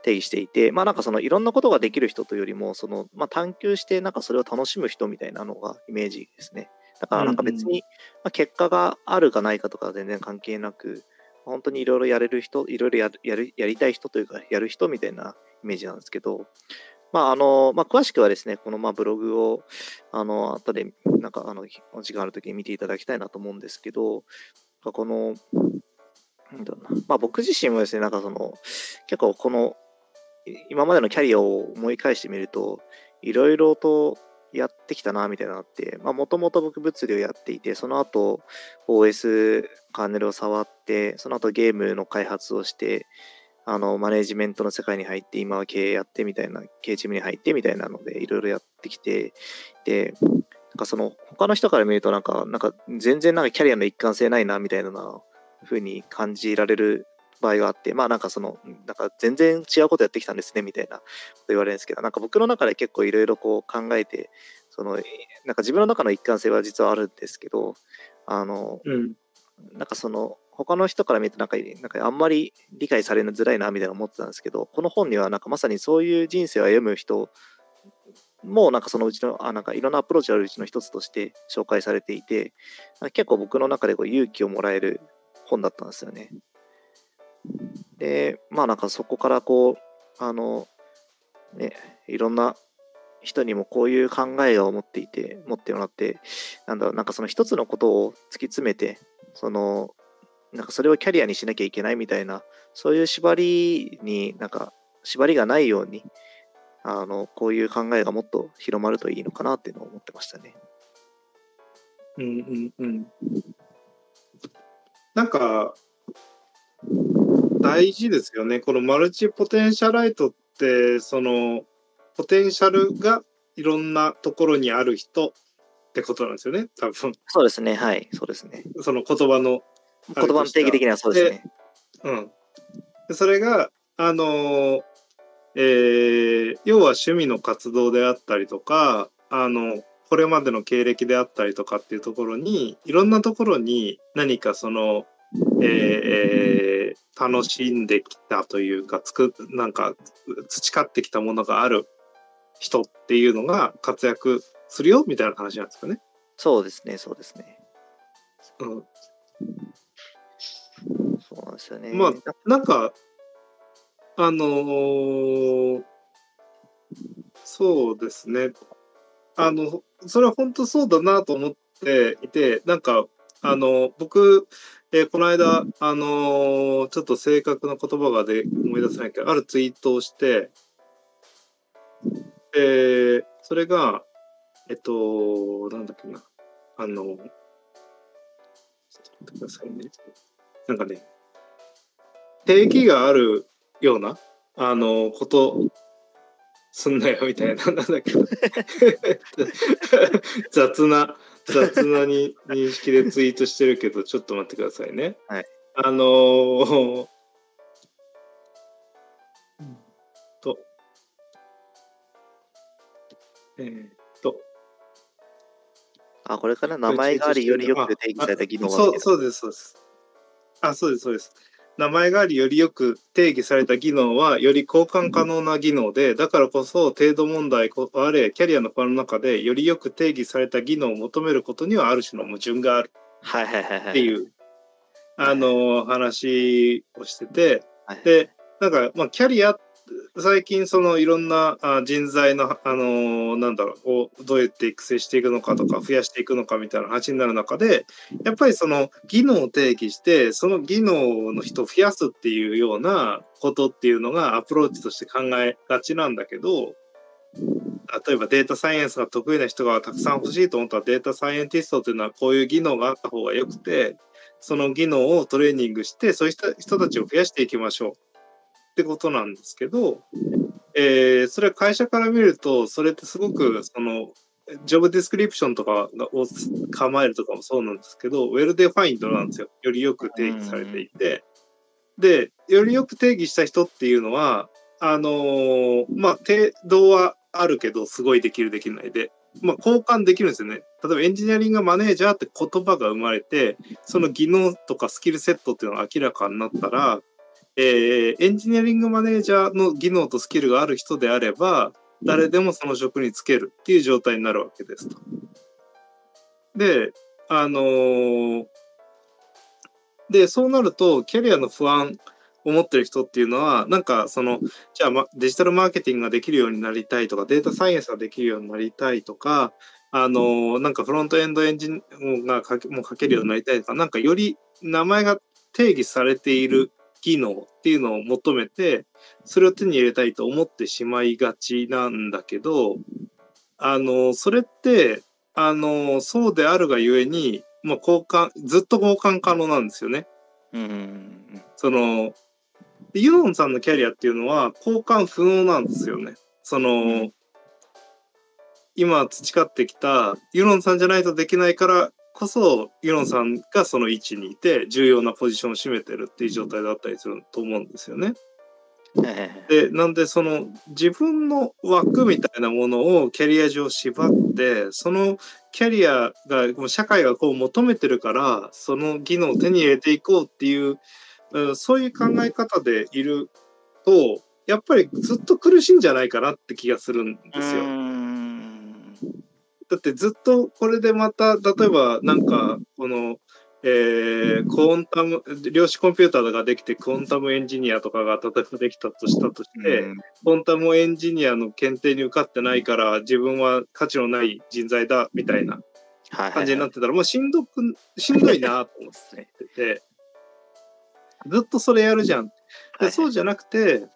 定義していて、まあなんかそのいろんなことができる人というよりも、その、まあ探求してなんかそれを楽しむ人みたいなのがイメージですね。だからなんか別に、まあ、結果があるかないかとかは全然関係なく、本当にいろいろやれる人、いろいろやるやるやりたい人というか、やる人みたいなイメージなんですけど、まああの、まあ詳しくはですね、このまあブログを、あの、後で、なんかあの、お時間あるときに見ていただきたいなと思うんですけど、この、まあ僕自身もですね、なんかその、結構この、い今までのキャリアを思い返してみると、いろいろとやってきたな、みたいなのがあって、まあもともと僕物理をやっていて、その後 OS カーネルを触って、その後ゲームの開発をして、あの、マネジメントの世界に入って、今は経営やってみたいな、経営チームに入ってみたいなので、いろいろやってきて、で、なんかその、他の人から見ると、なんか、なんか、全然なんかキャリアの一貫性ないな、みたいな風に感じられる場合があって、まあなんかその、なんか全然違うことやってきたんですね、みたいなこと言われるんですけど、なんか僕の中で結構いろいろこう考えて、その、なんか自分の中の一貫性は実はあるんですけど、あの、うん。なんかその他の人から見るとなんかなんかあんまり理解されづらいなみたいな思ってたんですけどこの本にはなんかまさにそういう人生を歩む人もなんかそのうちのあなんかいろんなアプローチあるうちの一つとして紹介されていて結構僕の中でこう勇気をもらえる本だったんですよね。でまあなんかそこからこうあのねいろんな人にもこういう考えを持っていて持ってもらってなんだろうなんかその一つのことを突き詰めてそのなんかそれをキャリアにしなきゃいけないみたいなそういう縛りになんか縛りがないようにあのこういう考えがもっと広まるといいのかなっていうのを思ってましたね。うんうんうん。なんか、大事ですよね。このマルチポテンシャライトって、その、ポテンシャルがいろんなところにある人ってことなんですよね。多分、そうですねはいそうですね。その言葉の。言葉の定義的にはそうですね。うん。でそれが、あのーえー要は趣味の活動であったりとか、あの、これまでの経歴であったりとかっていうところに、いろんなところに何かその、えー楽しんできたというか、つく、なんか培ってきたものがある人っていうのが活躍するよみたいな話なんですかね。そうですねそうですね。うん。そうなんですよね。まあななんか、あのーそうですね。あの、それは本当そうだなと思っていて、なんか、あの、僕、えーこの間、あのーちょっと正確な言葉がで思い出せないけど、あるツイートをして、えーそれが、えっと、なんだっけな、あの、ちょっと待ってくださいね。なんかね、定義があるような、あの、こと、すんなよみたいな、なんだっけな。*laughs* 雑な、雑なに認識でツイートしてるけど、ちょっと待ってくださいね。はい。あのーと、えーっと、あ、これから名前がありよりよく定義された技能がそうそうです、そうです。あ、そうです、そうです。名前がありよりよく定義された技能はより交換可能な技能で、だからこそ程度問題こあれキャリアの場の中でよりよく定義された技能を求めることにはある種の矛盾がある。っていう、あの話をしてて、はい、で、なんか、まあ、キャリア、最近そのいろんなあ人材の、あのーなんだろう、をどうやって育成していくのかとか、増やしていくのかみたいな話になる中で、やっぱりその技能を定義して、その技能の人を増やすっていうようなことっていうのがアプローチとして考えがちなんだけど、例えばデータサイエンスが得意な人がたくさん欲しいと思ったらデータサイエンティストというのはこういう技能があった方がよくて、その技能をトレーニングして、そうした人たちを増やしていきましょうってことなんですけど、えーそれは会社から見ると、それってすごく、その、ジョブディスクリプションとかを構えるとかもそうなんですけど、 well-defined なんですよ。よりよく定義されていて。で、よりよく定義した人っていうのは、あのーまあ、程度はあるけど、すごいできる、できないで。まあ、交換できるんですよね。例えばエンジニアリングマネージャーって言葉が生まれて、その技能とかスキルセットっていうのが明らかになったら、えーエンジニアリングマネージャーの技能とスキルがある人であれば、誰でもその職に就けるっていう状態になるわけですと。で、あのーで、そうなると、キャリアの不安を持ってる人っていうのは、なんかその、じゃあ、ま、デジタルマーケティングができるようになりたいとか、データサイエンスができるようになりたいとか、あのーなんかフロントエンドエンジンが書けもう書けるようになりたいとか、なんかより名前が定義されている技能っていうのを求めて、それを手に入れたいと思ってしまいがちなんだけど、あの、それって、あの、そうであるがゆえに、まあ、交換、ずっと交換可能なんですよね。うんうんうんその、でユノンさんのキャリアっていうのは交換不能なんですよね。その、今培ってきたユノンさんじゃないとできないからこそ、ユノンさんがその位置にいて重要なポジションを占めてるっていう状態だったりすると思うんですよね。で、なんでその自分の枠みたいなものをキャリア上縛って、そのキャリアが、社会がこう求めてるから、その技能を手に入れていこうっていう、うんそういう考え方でいると、やっぱりずっと苦しいんじゃないかなって気がするんですよ。だってずっとこれでまた、例えばなんか、この、えー、コンタム、量子コンピューターができて、コンタムエンジニアとかが例えばできたとしたとして、うん。コンタムエンジニアの検定に受かってないから自分は価値のない人材だみたいな感じになってたらもうしんどくしんどいなと思ってて。ずっとそれやるじゃん。でそうじゃなくて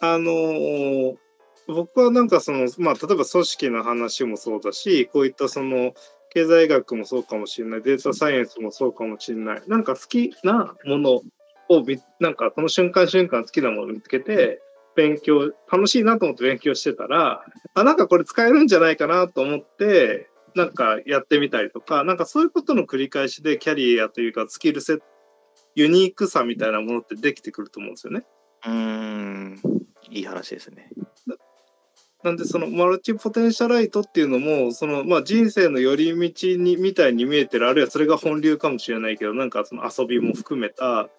あのー僕はなんかそのまあ例えば組織の話もそうだしこういったその経済学もそうかもしれないデータサイエンスもそうかもしれないなんか好きなものを見なんかその瞬間瞬間好きなものを見つけて勉強楽しいなと思って勉強してたらあなんかこれ使えるんじゃないかなと思ってなんかやってみたりとかなんかそういうことの繰り返しでキャリアというかスキルセットユニークさみたいなものってできてくると思うんですよね。うーんいい話ですね。なんでそのマルチポテンシャライトっていうのもそのまあ人生の寄り道にみたいに見えてるあるいはそれが本流かもしれないけどなんかその遊びも含めた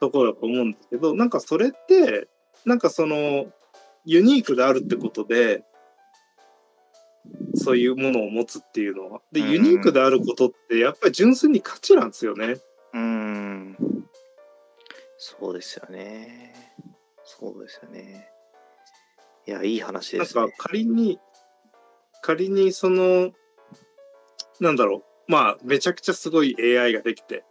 ところだと思うんですけどなんかそれってなんかそのユニークであるってことでそういうものを持つっていうのはでうんユニークであることってやっぱり純粋に価値なんですよね。うーんそうですよね。そうですよね。いや、いい話なんですね。か仮に、仮にその、なんだろう、まあ、めちゃくちゃすごい AI ができて、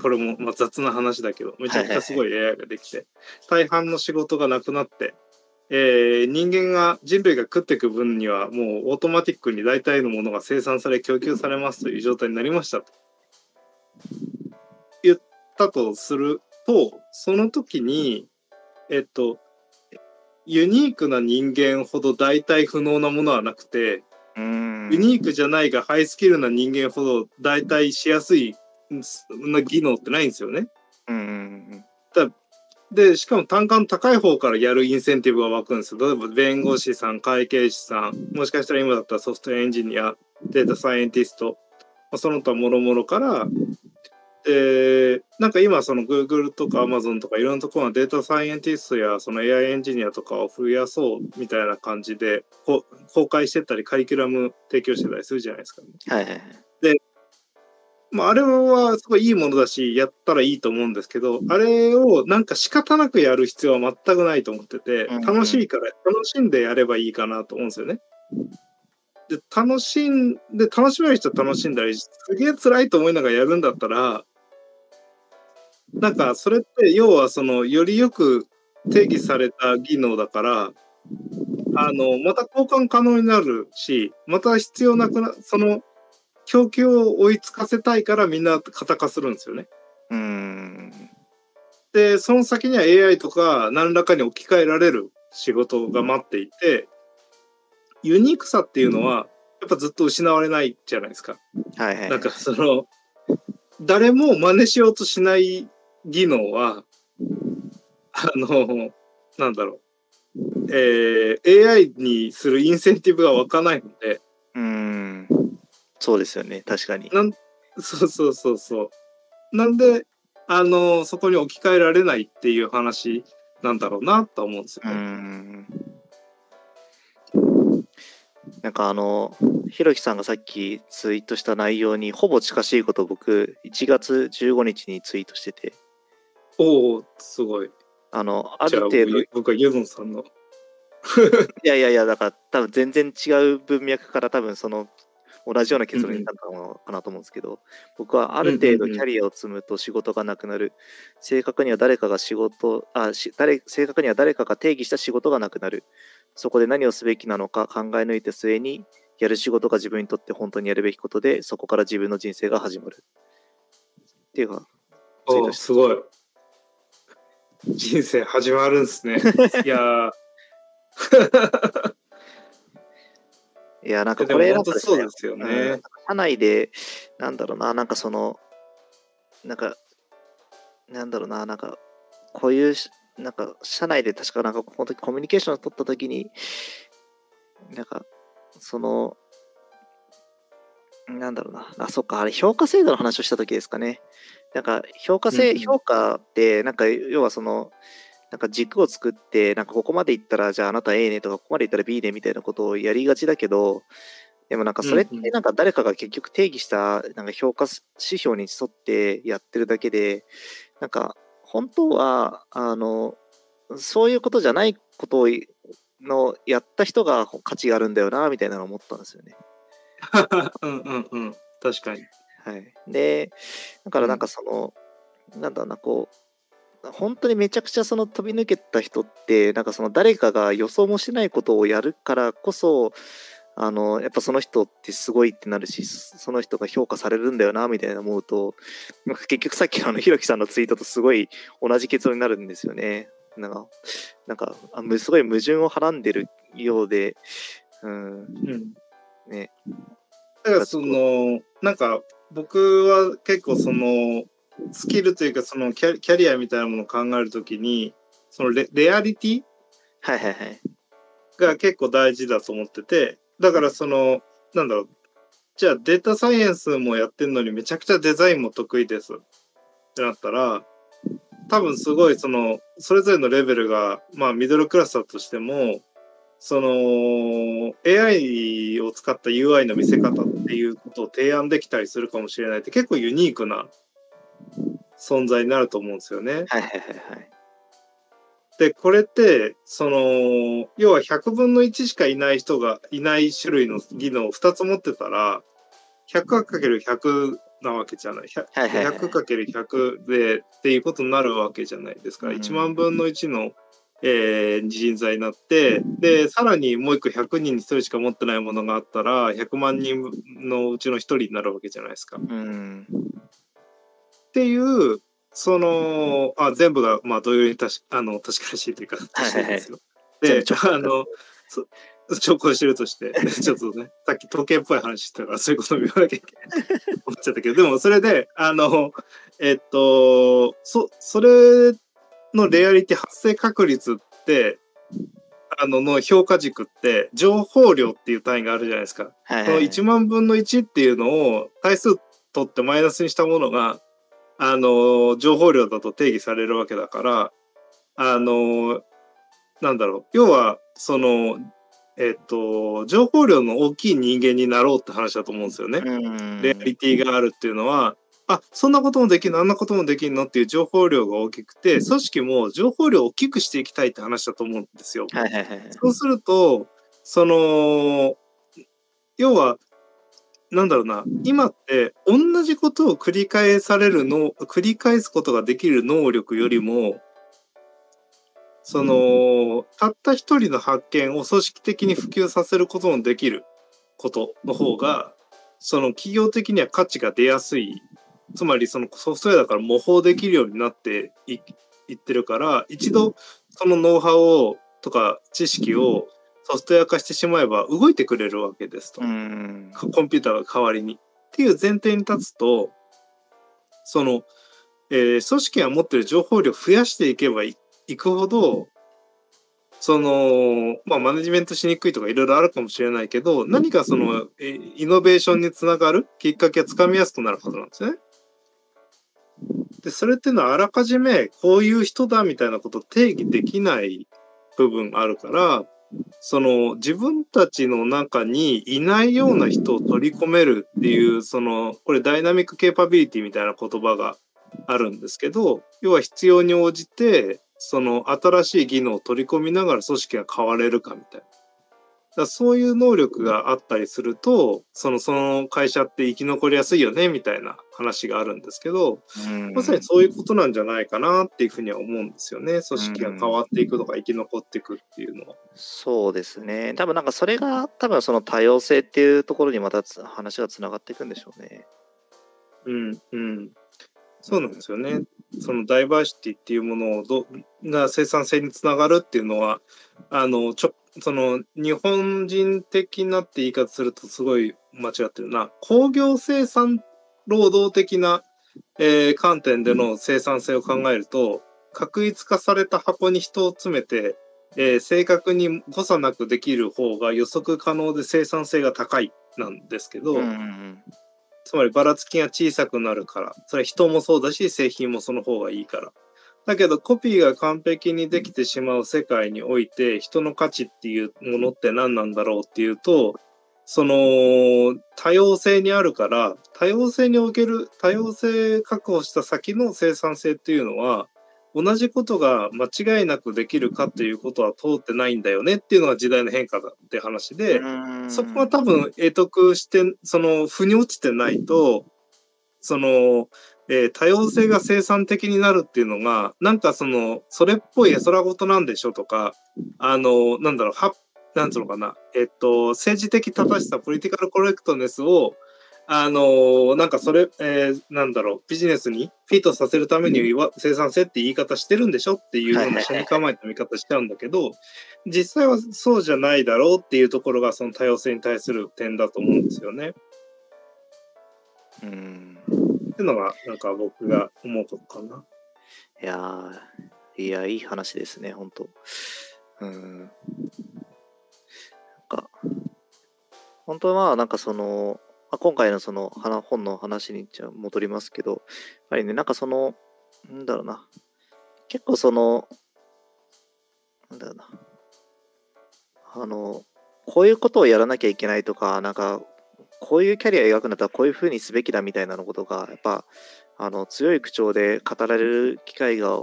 これもまあ雑な話だけど、めちゃくちゃすごい AI ができて、大半の仕事がなくなって、えー人間が、人類が食っていく分には、もうオートマティックに大体のものが生産され、供給されますという状態になりましたと。言ったとすると、その時に、えっと、ユニークな人間ほど代替不能なものはなくて。ユニークじゃないがハイスキルな人間ほど代替しやすいな技能ってないんですよね。うんうんうんで、しかも単価の高い方からやるインセンティブが湧くんですよ。例えば弁護士さん、会計士さん、もしかしたら今だったらソフトエンジニア、データサイエンティスト、まあその他もろもろから、で、なんか今その Google とか Amazon とかいろんなところがデータサイエンティストやその AI エンジニアとかを増やそうみたいな感じでこ公開してたりカリキュラム提供してたりするじゃないですか、はいはいはい。まあ、あれはすごいいいものだし、やったらいいと思うんですけど、あれをなんか仕方なくやる必要は全くないと思ってて楽しいから、楽しんでやればいいかなと思うんですよね。で、楽しんで、楽しめる人は楽しんだり、すげえ辛いと思いながらやるんだったら、なんかそれって要はそのよりよく定義された技能だから、あの、また交換可能になるし、また必要なくな、その、供給を追いつかせたいからみんな型化するんですよね。うーん。で、その先には AI とか何らかに置き換えられる仕事が待っていて、ユニークさっていうのは、やっぱずっと失われないじゃないですか。はいはいはい。なんかその、誰も真似しようとしない技能は、あの、なんだろう。えー AI にするインセンティブが湧かないので、うーん。そうですよね。確かに。なんそうそうそうそう。なんで、あの、そこに置き換えられないっていう話なんだろうなと思うんですよね。ん。なんかあの、ひろきさんがさっきツイートした内容にほぼ近しいことを僕、1月15日にツイートしてて、おお、すごい。あの、ある程度、い僕はユゾンさんの。やいやいや、だから多分全然違う文脈から多分その、同じような結論になったのかなと思うんですけど、僕はある程度うんうんうんキャリアを積むと仕事がなくなる。正確には誰かが仕事、あ、し誰正確には誰かが定義した仕事がなくなる。そこで何をすべきなのか考え抜いた末に、やる仕事が自分にとって本当にやるべきことで、そこから自分の人生が始まる。っていうか、すごい。人生始まるんですね。*laughs* いやいや、なんかこれそうですようんね。社内で、なんだろうな、なんかその、なんか、なんだろうな、なんか、こういうし、なんか、社内で確かなんか、この時コミュニケーションを取った時に、なんか、その、なんだろうな、あ、そっか、あれ、評価制度の話をした時ですかね。なんか、評価制、うんうん評価って、なんか、要はその、なんか軸を作って、なんかここまで行ったら、じゃああなた A ねとか、ここまで行ったら B ねみたいなことをやりがちだけど、でもなんかそれってなんか誰かが結局定義したなんか評価指標に沿ってやってるだけで、なんか本当は、あの、そういうことじゃないことをのやった人が価値があるんだよな、みたいなのを思ったんですよね。*laughs* うんうんうん。確かに。はい。で、だからなんかその、なんだろうな、こう、本当にめちゃくちゃその飛び抜けた人って、なんかその誰かが予想もしてないことをやるからこそ、あの、やっぱその人ってすごいってなるし、その人が評価されるんだよな、みたいな思うと、結局さっきのあの、ひろきさんのツイートとすごい同じ結論になるんですよね。なんか、なんか、あむすごい矛盾をはらんでるようで、うん、うん。ね。だからそのなんか僕は結構そのスキルというかそのキャリアみたいなものを考えるときにそのレレアリティはいはいはい。が結構大事だと思っててだからそのなんだろうじゃあデータサイエンスもやってんのにめちゃくちゃデザインも得意ですってなったら多分すごいそのそれぞれのレベルがまあミドルクラスだとしてもその AI を使った UI の見せ方っていうことを提案できたりするかもしれないって結構ユニークな存在になると思うんですよね。はいはいはいはい。で、これって、その、要は100分の1しかいない人がいない種類の技能を2つ持ってたら、100×100 なわけじゃない。100はいはいはい 100×100 でっていうことになるわけじゃないですか。うん1万分の1の、えー人材になって、で、さらにもう一個100人に1人しか持ってないものがあったら、100万人のうちの1人になるわけじゃないですか。うん。っていう、その、あ全部が、まあ、同様にたしあの確からしいというか、確かにですよ。で、全部あの、そ調校してるとして、*laughs* ちょっとね、さっき時計っぽい話してたから、そういうことも言わなきゃいけない思っちゃったけど、でもそれで、あの、えっと、そ、それのレアリティ発生確率って、あの、の評価軸って、情報量っていう単位があるじゃないですか。はいはい。1万分の1っていうのを対数取ってマイナスにしたものが、あの、情報量だと定義されるわけだから、あの、なんだろう。要は、その、えっと、情報量の大きい人間になろうって話だと思うんですよね。うん。レアリティがあるっていうのは、あそんなこともできるの？あんなこともできるの？っていう情報量が大きくて、組織も情報量を大きくしていきたいって話だと思うんですよ。はいはいはい。そうすると、その、要は、なんだろうな、今って同じことを繰り返されるの、繰り返すことができる能力よりも、その、たった一人の発見を組織的に普及させることのできることの方が、その企業的には価値が出やすい。つまりそのソフトウェアだから模倣できるようになっていいってるから、一度そのノウハウをとか知識をソフトウェア化してしまえば動いてくれるわけですと。うん。コンピューターが代わりに。っていう前提に立つと、その、えー組織が持ってる情報量を増やしていけばいいくほど、その、まあ、マネジメントしにくいとかいろいろあるかもしれないけど、何かその、えーイノベーションにつながるきっかけがつかみやすくなるはずなんですね。で、それっていうのはあらかじめこういう人だみたいなことを定義できない部分あるから、その自分たちの中にいないような人を取り込めるっていうそのこれダイナミックケーパビリティみたいな言葉があるんですけど要は必要に応じてその新しい技能を取り込みながら組織が変われるかみたいな。だそういう能力があったりするとそのその会社って生き残りやすいよねみたいな話があるんですけど、うんまさにそういうことなんじゃないかなっていうふうには思うんですよね。組織が変わっていくとか生き残っていくっていうのは。そうですね。多分なんかそれが多分その多様性っていうところにまたつ話がつながっていくんでしょうね。うんうん。そうなんですよね。そのダイバーシティっていうものをどが生産性につながるっていうのはあのちょその日本人的なって言い方するとすごい間違ってるな。工業生産労働的な、えー観点での生産性を考えると確一化された箱に人を詰めて、えー正確に誤差なくできる方が予測可能で生産性が高いなんですけど、うんうんつまりばらつきが小さくなるから。それは人もそうだし、製品もその方がいいから。だけどコピーが完璧にできてしまう世界において、人の価値っていうものって何なんだろうっていうと、その多様性にあるから、多様性における、多様性確保した先の生産性っていうのは、同じことが間違いなくできるかっていうことは通ってないんだよねっていうのが時代の変化だって話で、うん。そこは多分得得して、その、腑に落ちてないと、その、えー多様性が生産的になるっていうのが、なんかその、それっぽい絵空事なんでしょとか、あの、なんだろう、は、なんつうのかな、えっと、政治的正しさ、ポリティカルコレクトネスを、あのなんかそれ、えーなんだろう、ビジネスにフィットさせるためには生産性って言い方してるんでしょっていうような、車に構えた見方しちゃうんだけど、実際はそうじゃないだろうっていうところがその多様性に対する点だと思うんですよね。うんっていうのがなんか僕が思うことかな。いやーいや、いい話ですね、本当うん。なんか、本当はまあ、なんかその、まあ、今回のその花本の話にじゃあ戻りますけど、やっぱりね、なんかその、なんだろうな、結構その、なんだろうな、あの、こういうことをやらなきゃいけないとか、なんか、こういうキャリア描くんだったらこういうふうにすべきだみたいなのことがやっぱあの強い口調で語られる機会が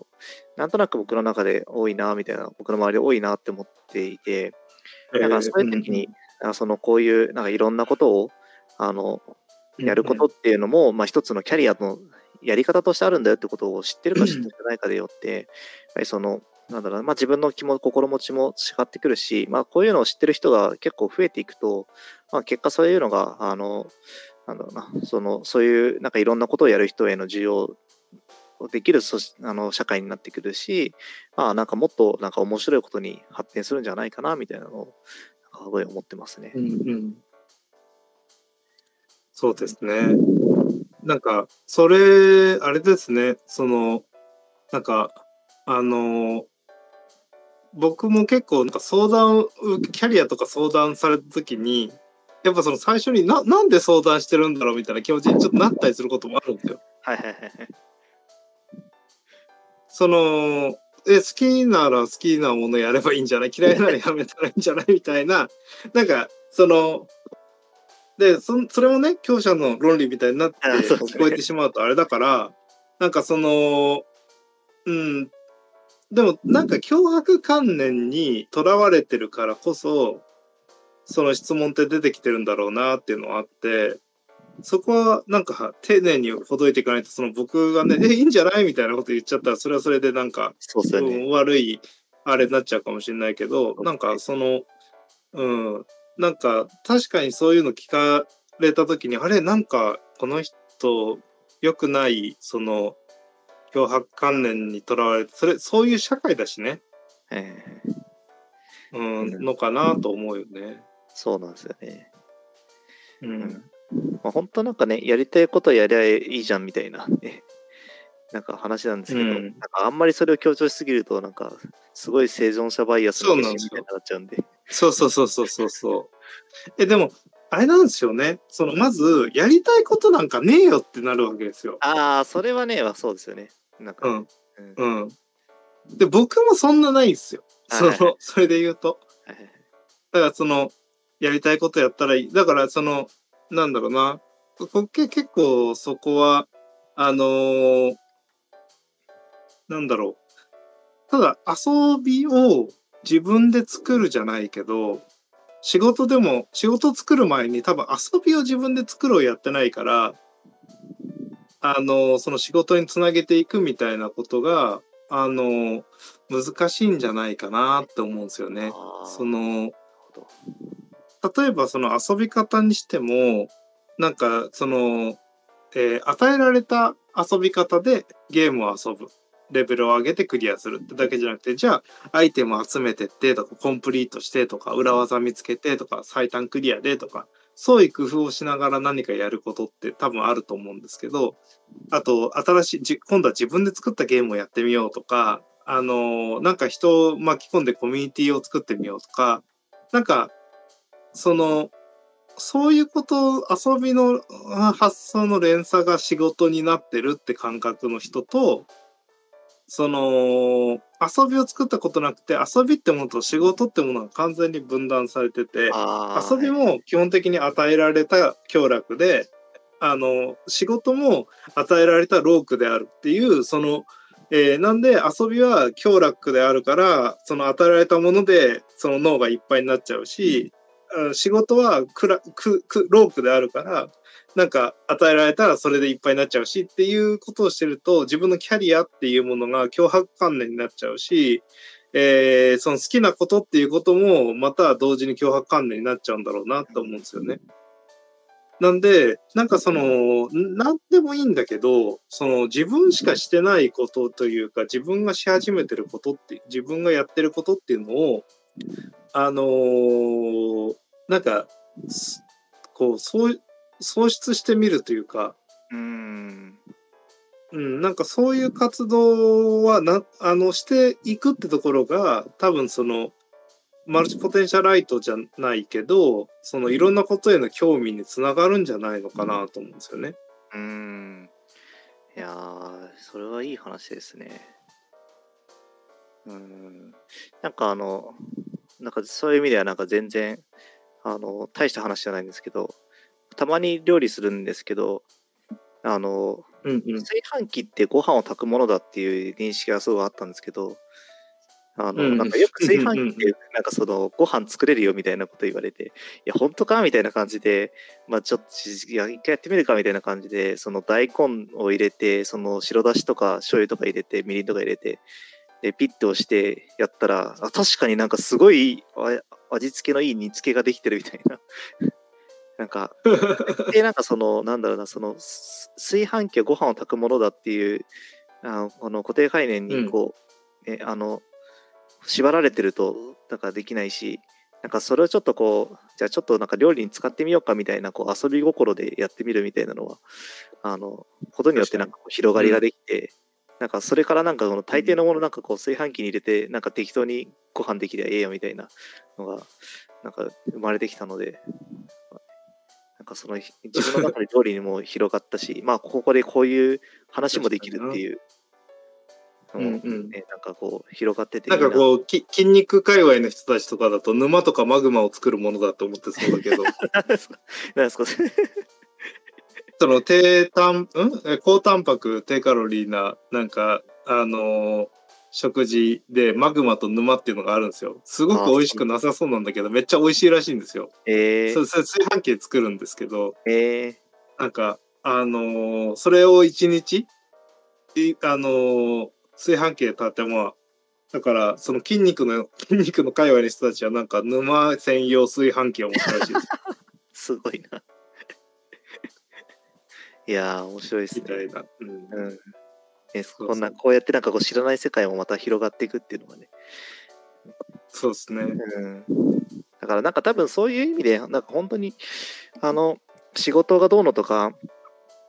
なんとなく僕の中で多いなみたいな僕の周りで多いなって思っていてだからそういう時に、なんかそのこういうなんかいろんなことをあのやることっていうのも、まあ、一つのキャリアのやり方としてあるんだよってことを知ってるか知ってないかでよって、やっぱりそのなんだろうまあ、自分の気も心持ちも違ってくるし、まあ、こういうのを知ってる人が結構増えていくと、まあ、結果そういうのが、あの、なんだろうな、その、そういう、なんかいろんなことをやる人への需要できるあの社会になってくるし、まあ、なんかもっとなんか面白いことに発展するんじゃないかなみたいなのをすごい思ってますね。うんうん、そうですね。なんかそれあれですねそのなんかあの僕も結構なんか相談キャリアとか相談された時にやっぱその最初にななんで相談してるんだろうみたいな気持ちにちょっとなったりすることもあるんですよ。はいはいはい。そのえ好きなら好きなものやればいいんじゃない？嫌いならやめたらいいんじゃない？みたいななんかそのでそそれもね強者の論理みたいになって聞こえてしまうとあれだからなんかそのうんでもなんか脅迫観念にとらわれてるからこそその質問って出てきてるんだろうなっていうのはあってそこはなんか丁寧にほどいていかないとその僕がね「えいいんじゃない?」みたいなこと言っちゃったらそれはそれでなんかそうす、ね、悪いあれになっちゃうかもしれないけどなんかそのうんなんか確かにそういうの聞かれた時にあれなんかこの人良くないその脅迫観念にとらわれてそれそういう社会だしね、えー、うん、のかなと思うよね。そうなんですよね。うん。まあ、本当なんかね、やりたいことやりゃいいじゃんみたいな、ね、なんか話なんですけど、うん、なんかあんまりそれを強調しすぎると、なんかすごい生存者バイアスみたいになっちゃうんで。そうそうそうそうそうそう。*laughs* え、でも、あれなんですよね。そのまず、やりたいことなんかねえよってなるわけですよ。ああ、それはね、そうですよね。なんか、うん。うん。うん、で、僕もそんなないんですよ。その、それで言うと。だからその、やりたいことやったらいい。だからその、なんだろうな。結構そこは、あのー、なんだろう。ただ遊びを自分で作るじゃないけど、仕事でも仕事作る前に多分遊びを自分で作ろうやってないから、あの、その仕事につなげていくみたいなことが、あの、難しいんじゃないかなって思うんですよね。その、例えばその遊び方にしても、なんかその、えー、与えられた遊び方でゲームを遊ぶ。レベルを上げてクリアするってだけじゃなくて、じゃあアイテム集めてってとか、コンプリートしてとか、裏技見つけてとか、最短クリアでとか、創意工夫をしながら何かやることって多分あると思うんですけど、あと、新しい、今度は自分で作ったゲームをやってみようとか、あの、なんか人を巻き込んでコミュニティを作ってみようとか、なんか、その、そういうこと、遊びの発想の連鎖が仕事になってるって感覚の人と、その遊びを作ったことなくて遊びってものと仕事ってものが完全に分断されてて遊びも基本的に与えられた享楽であの仕事も与えられた労苦であるっていうその、えー、なんで遊びは享楽であるからその与えられたものでその脳がいっぱいになっちゃうし、うん、仕事は労苦であるからなんか与えられたらそれでいっぱいになっちゃうしっていうことをしてると自分のキャリアっていうものが脅迫観念になっちゃうし、えー、その好きなことっていうこともまた同時に脅迫観念になっちゃうんだろうなと思うんですよね。なんで、なんかその、何でもいいんだけど、その自分しかしてないことというか、自分がし始めてることって、自分がやってることっていうのを、あのー、なんか、こう、そう喪失してみるというか、うん、うん、なんかそういう活動はなあのしていくってところが多分そのマルチポテンシャライトじゃないけどそのいろんなことへの興味につながるんじゃないのかなと思うんですよね。うんいやそれはいい話ですね。うんなんかあのなんかそういう意味ではなんか全然あの大した話じゃないんですけどたまに料理するんですけど、あの、うんうん。炊飯器ってご飯を炊くものだっていう認識がすごいあったんですけど、あの、うんなんかよく炊飯器って、なんかその、ご飯作れるよみたいなこと言われて、いや、本当かみたいな感じで、まあちょっと、いや、一回やってみるかみたいな感じで、その大根を入れて、その白だしとか醤油とか入れて、みりんとか入れて、で、ピッと押してやったら、あ確かになんかすごいあ味付けのいい煮付けができてるみたいな。なんか、*laughs* で、なんかその、なんだろうな、その、す炊飯器はご飯を炊くものだっていう、あのこの固定概念にこう、ね、あの、縛られてると、だからできないし、なんかそれをちょっとこう、じゃあちょっとなんか料理に使ってみようかみたいな、こう遊び心でやってみるみたいなのは、あの、ことによってなんか広がりができて、なんかそれからなんかこの大抵のものなんかこう炊飯器に入れて、なんか適当にご飯できりゃええよみたいなのが、なんか生まれてきたので、なんかその *laughs* 自分の中で料理にも広がったし、まあここでこういう話もできるっていうのも、ねうんうん。なんかこう広がってていな。いんかこうき筋肉界隈の人たちとかだと沼とかマグマを作るものだと思ってそうだけど。*laughs* 何ですか何ですかその低タンん？え高タンパク低カロリーななんかあのー食事でマグマと沼っていうのがあるんですよ。すごく美味しくなさそうなんだけどめっちゃ美味しいらしいんですよ、えー、それそれ炊飯器で作るんですけどえなんかあのーそれを一日いあのー炊飯器で立ってもだからその筋肉の筋肉の界隈の人たちはなんか沼専用炊飯器を持ったらしいですー、*laughs* すごいな。いやー、面白いですね。みたいな、うん。うん。ね、こんな、こうやってなんかこう知らない世界もまた広がっていくっていうのがね。そうですねうん。だからなんか多分そういう意味で、なんか本当に、あの、仕事がどうのとか、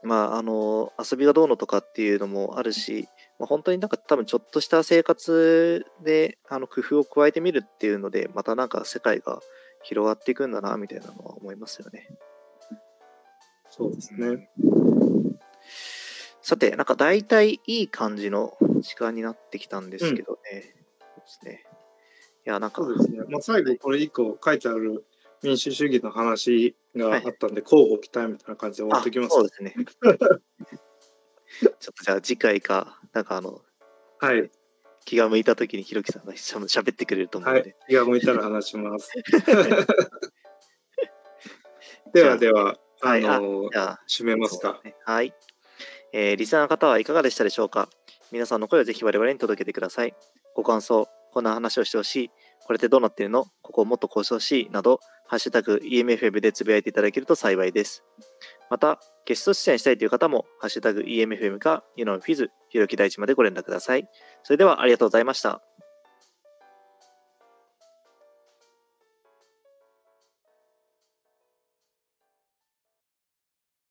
まあ、あの、遊びがどうのとかっていうのもあるし、まあ、本当になんか多分ちょっとした生活であの工夫を加えてみるっていうので、またなんか世界が広がっていくんだな、みたいなのは思いますよね。そうですねさて、なんか大体いい感じの時間になってきたんですけどね。そうですね。いや、なんか、そうですね、まあ、最後これ一個書いてある民主主義の話があったんで、交互期待みたいな感じで終わあっておきますそうですね。*laughs* ちょっとじゃあ次回か、なんかあの、はい。気が向いた時にひろきさんがしゃ喋ってくれると思うはい。ので。気が向いたら話します。*laughs* ではではあはい。あのじゃあ、締めますか。ね。はい。えーリスナーの方はいかがでしたでしょうか？皆さんの声をぜひ我々に届けてください。ご感想、こんな話をしてほしい、これってどうなってるの？ここをもっとこうしてほしいなど、ハッシュタグ EMFM でつぶやいていただけると幸いです。また、ゲスト出演したいという方も、ハッシュタグ EMFM か、ユノフィズ、ひろき大地までご連絡ください。それではありがとうございました。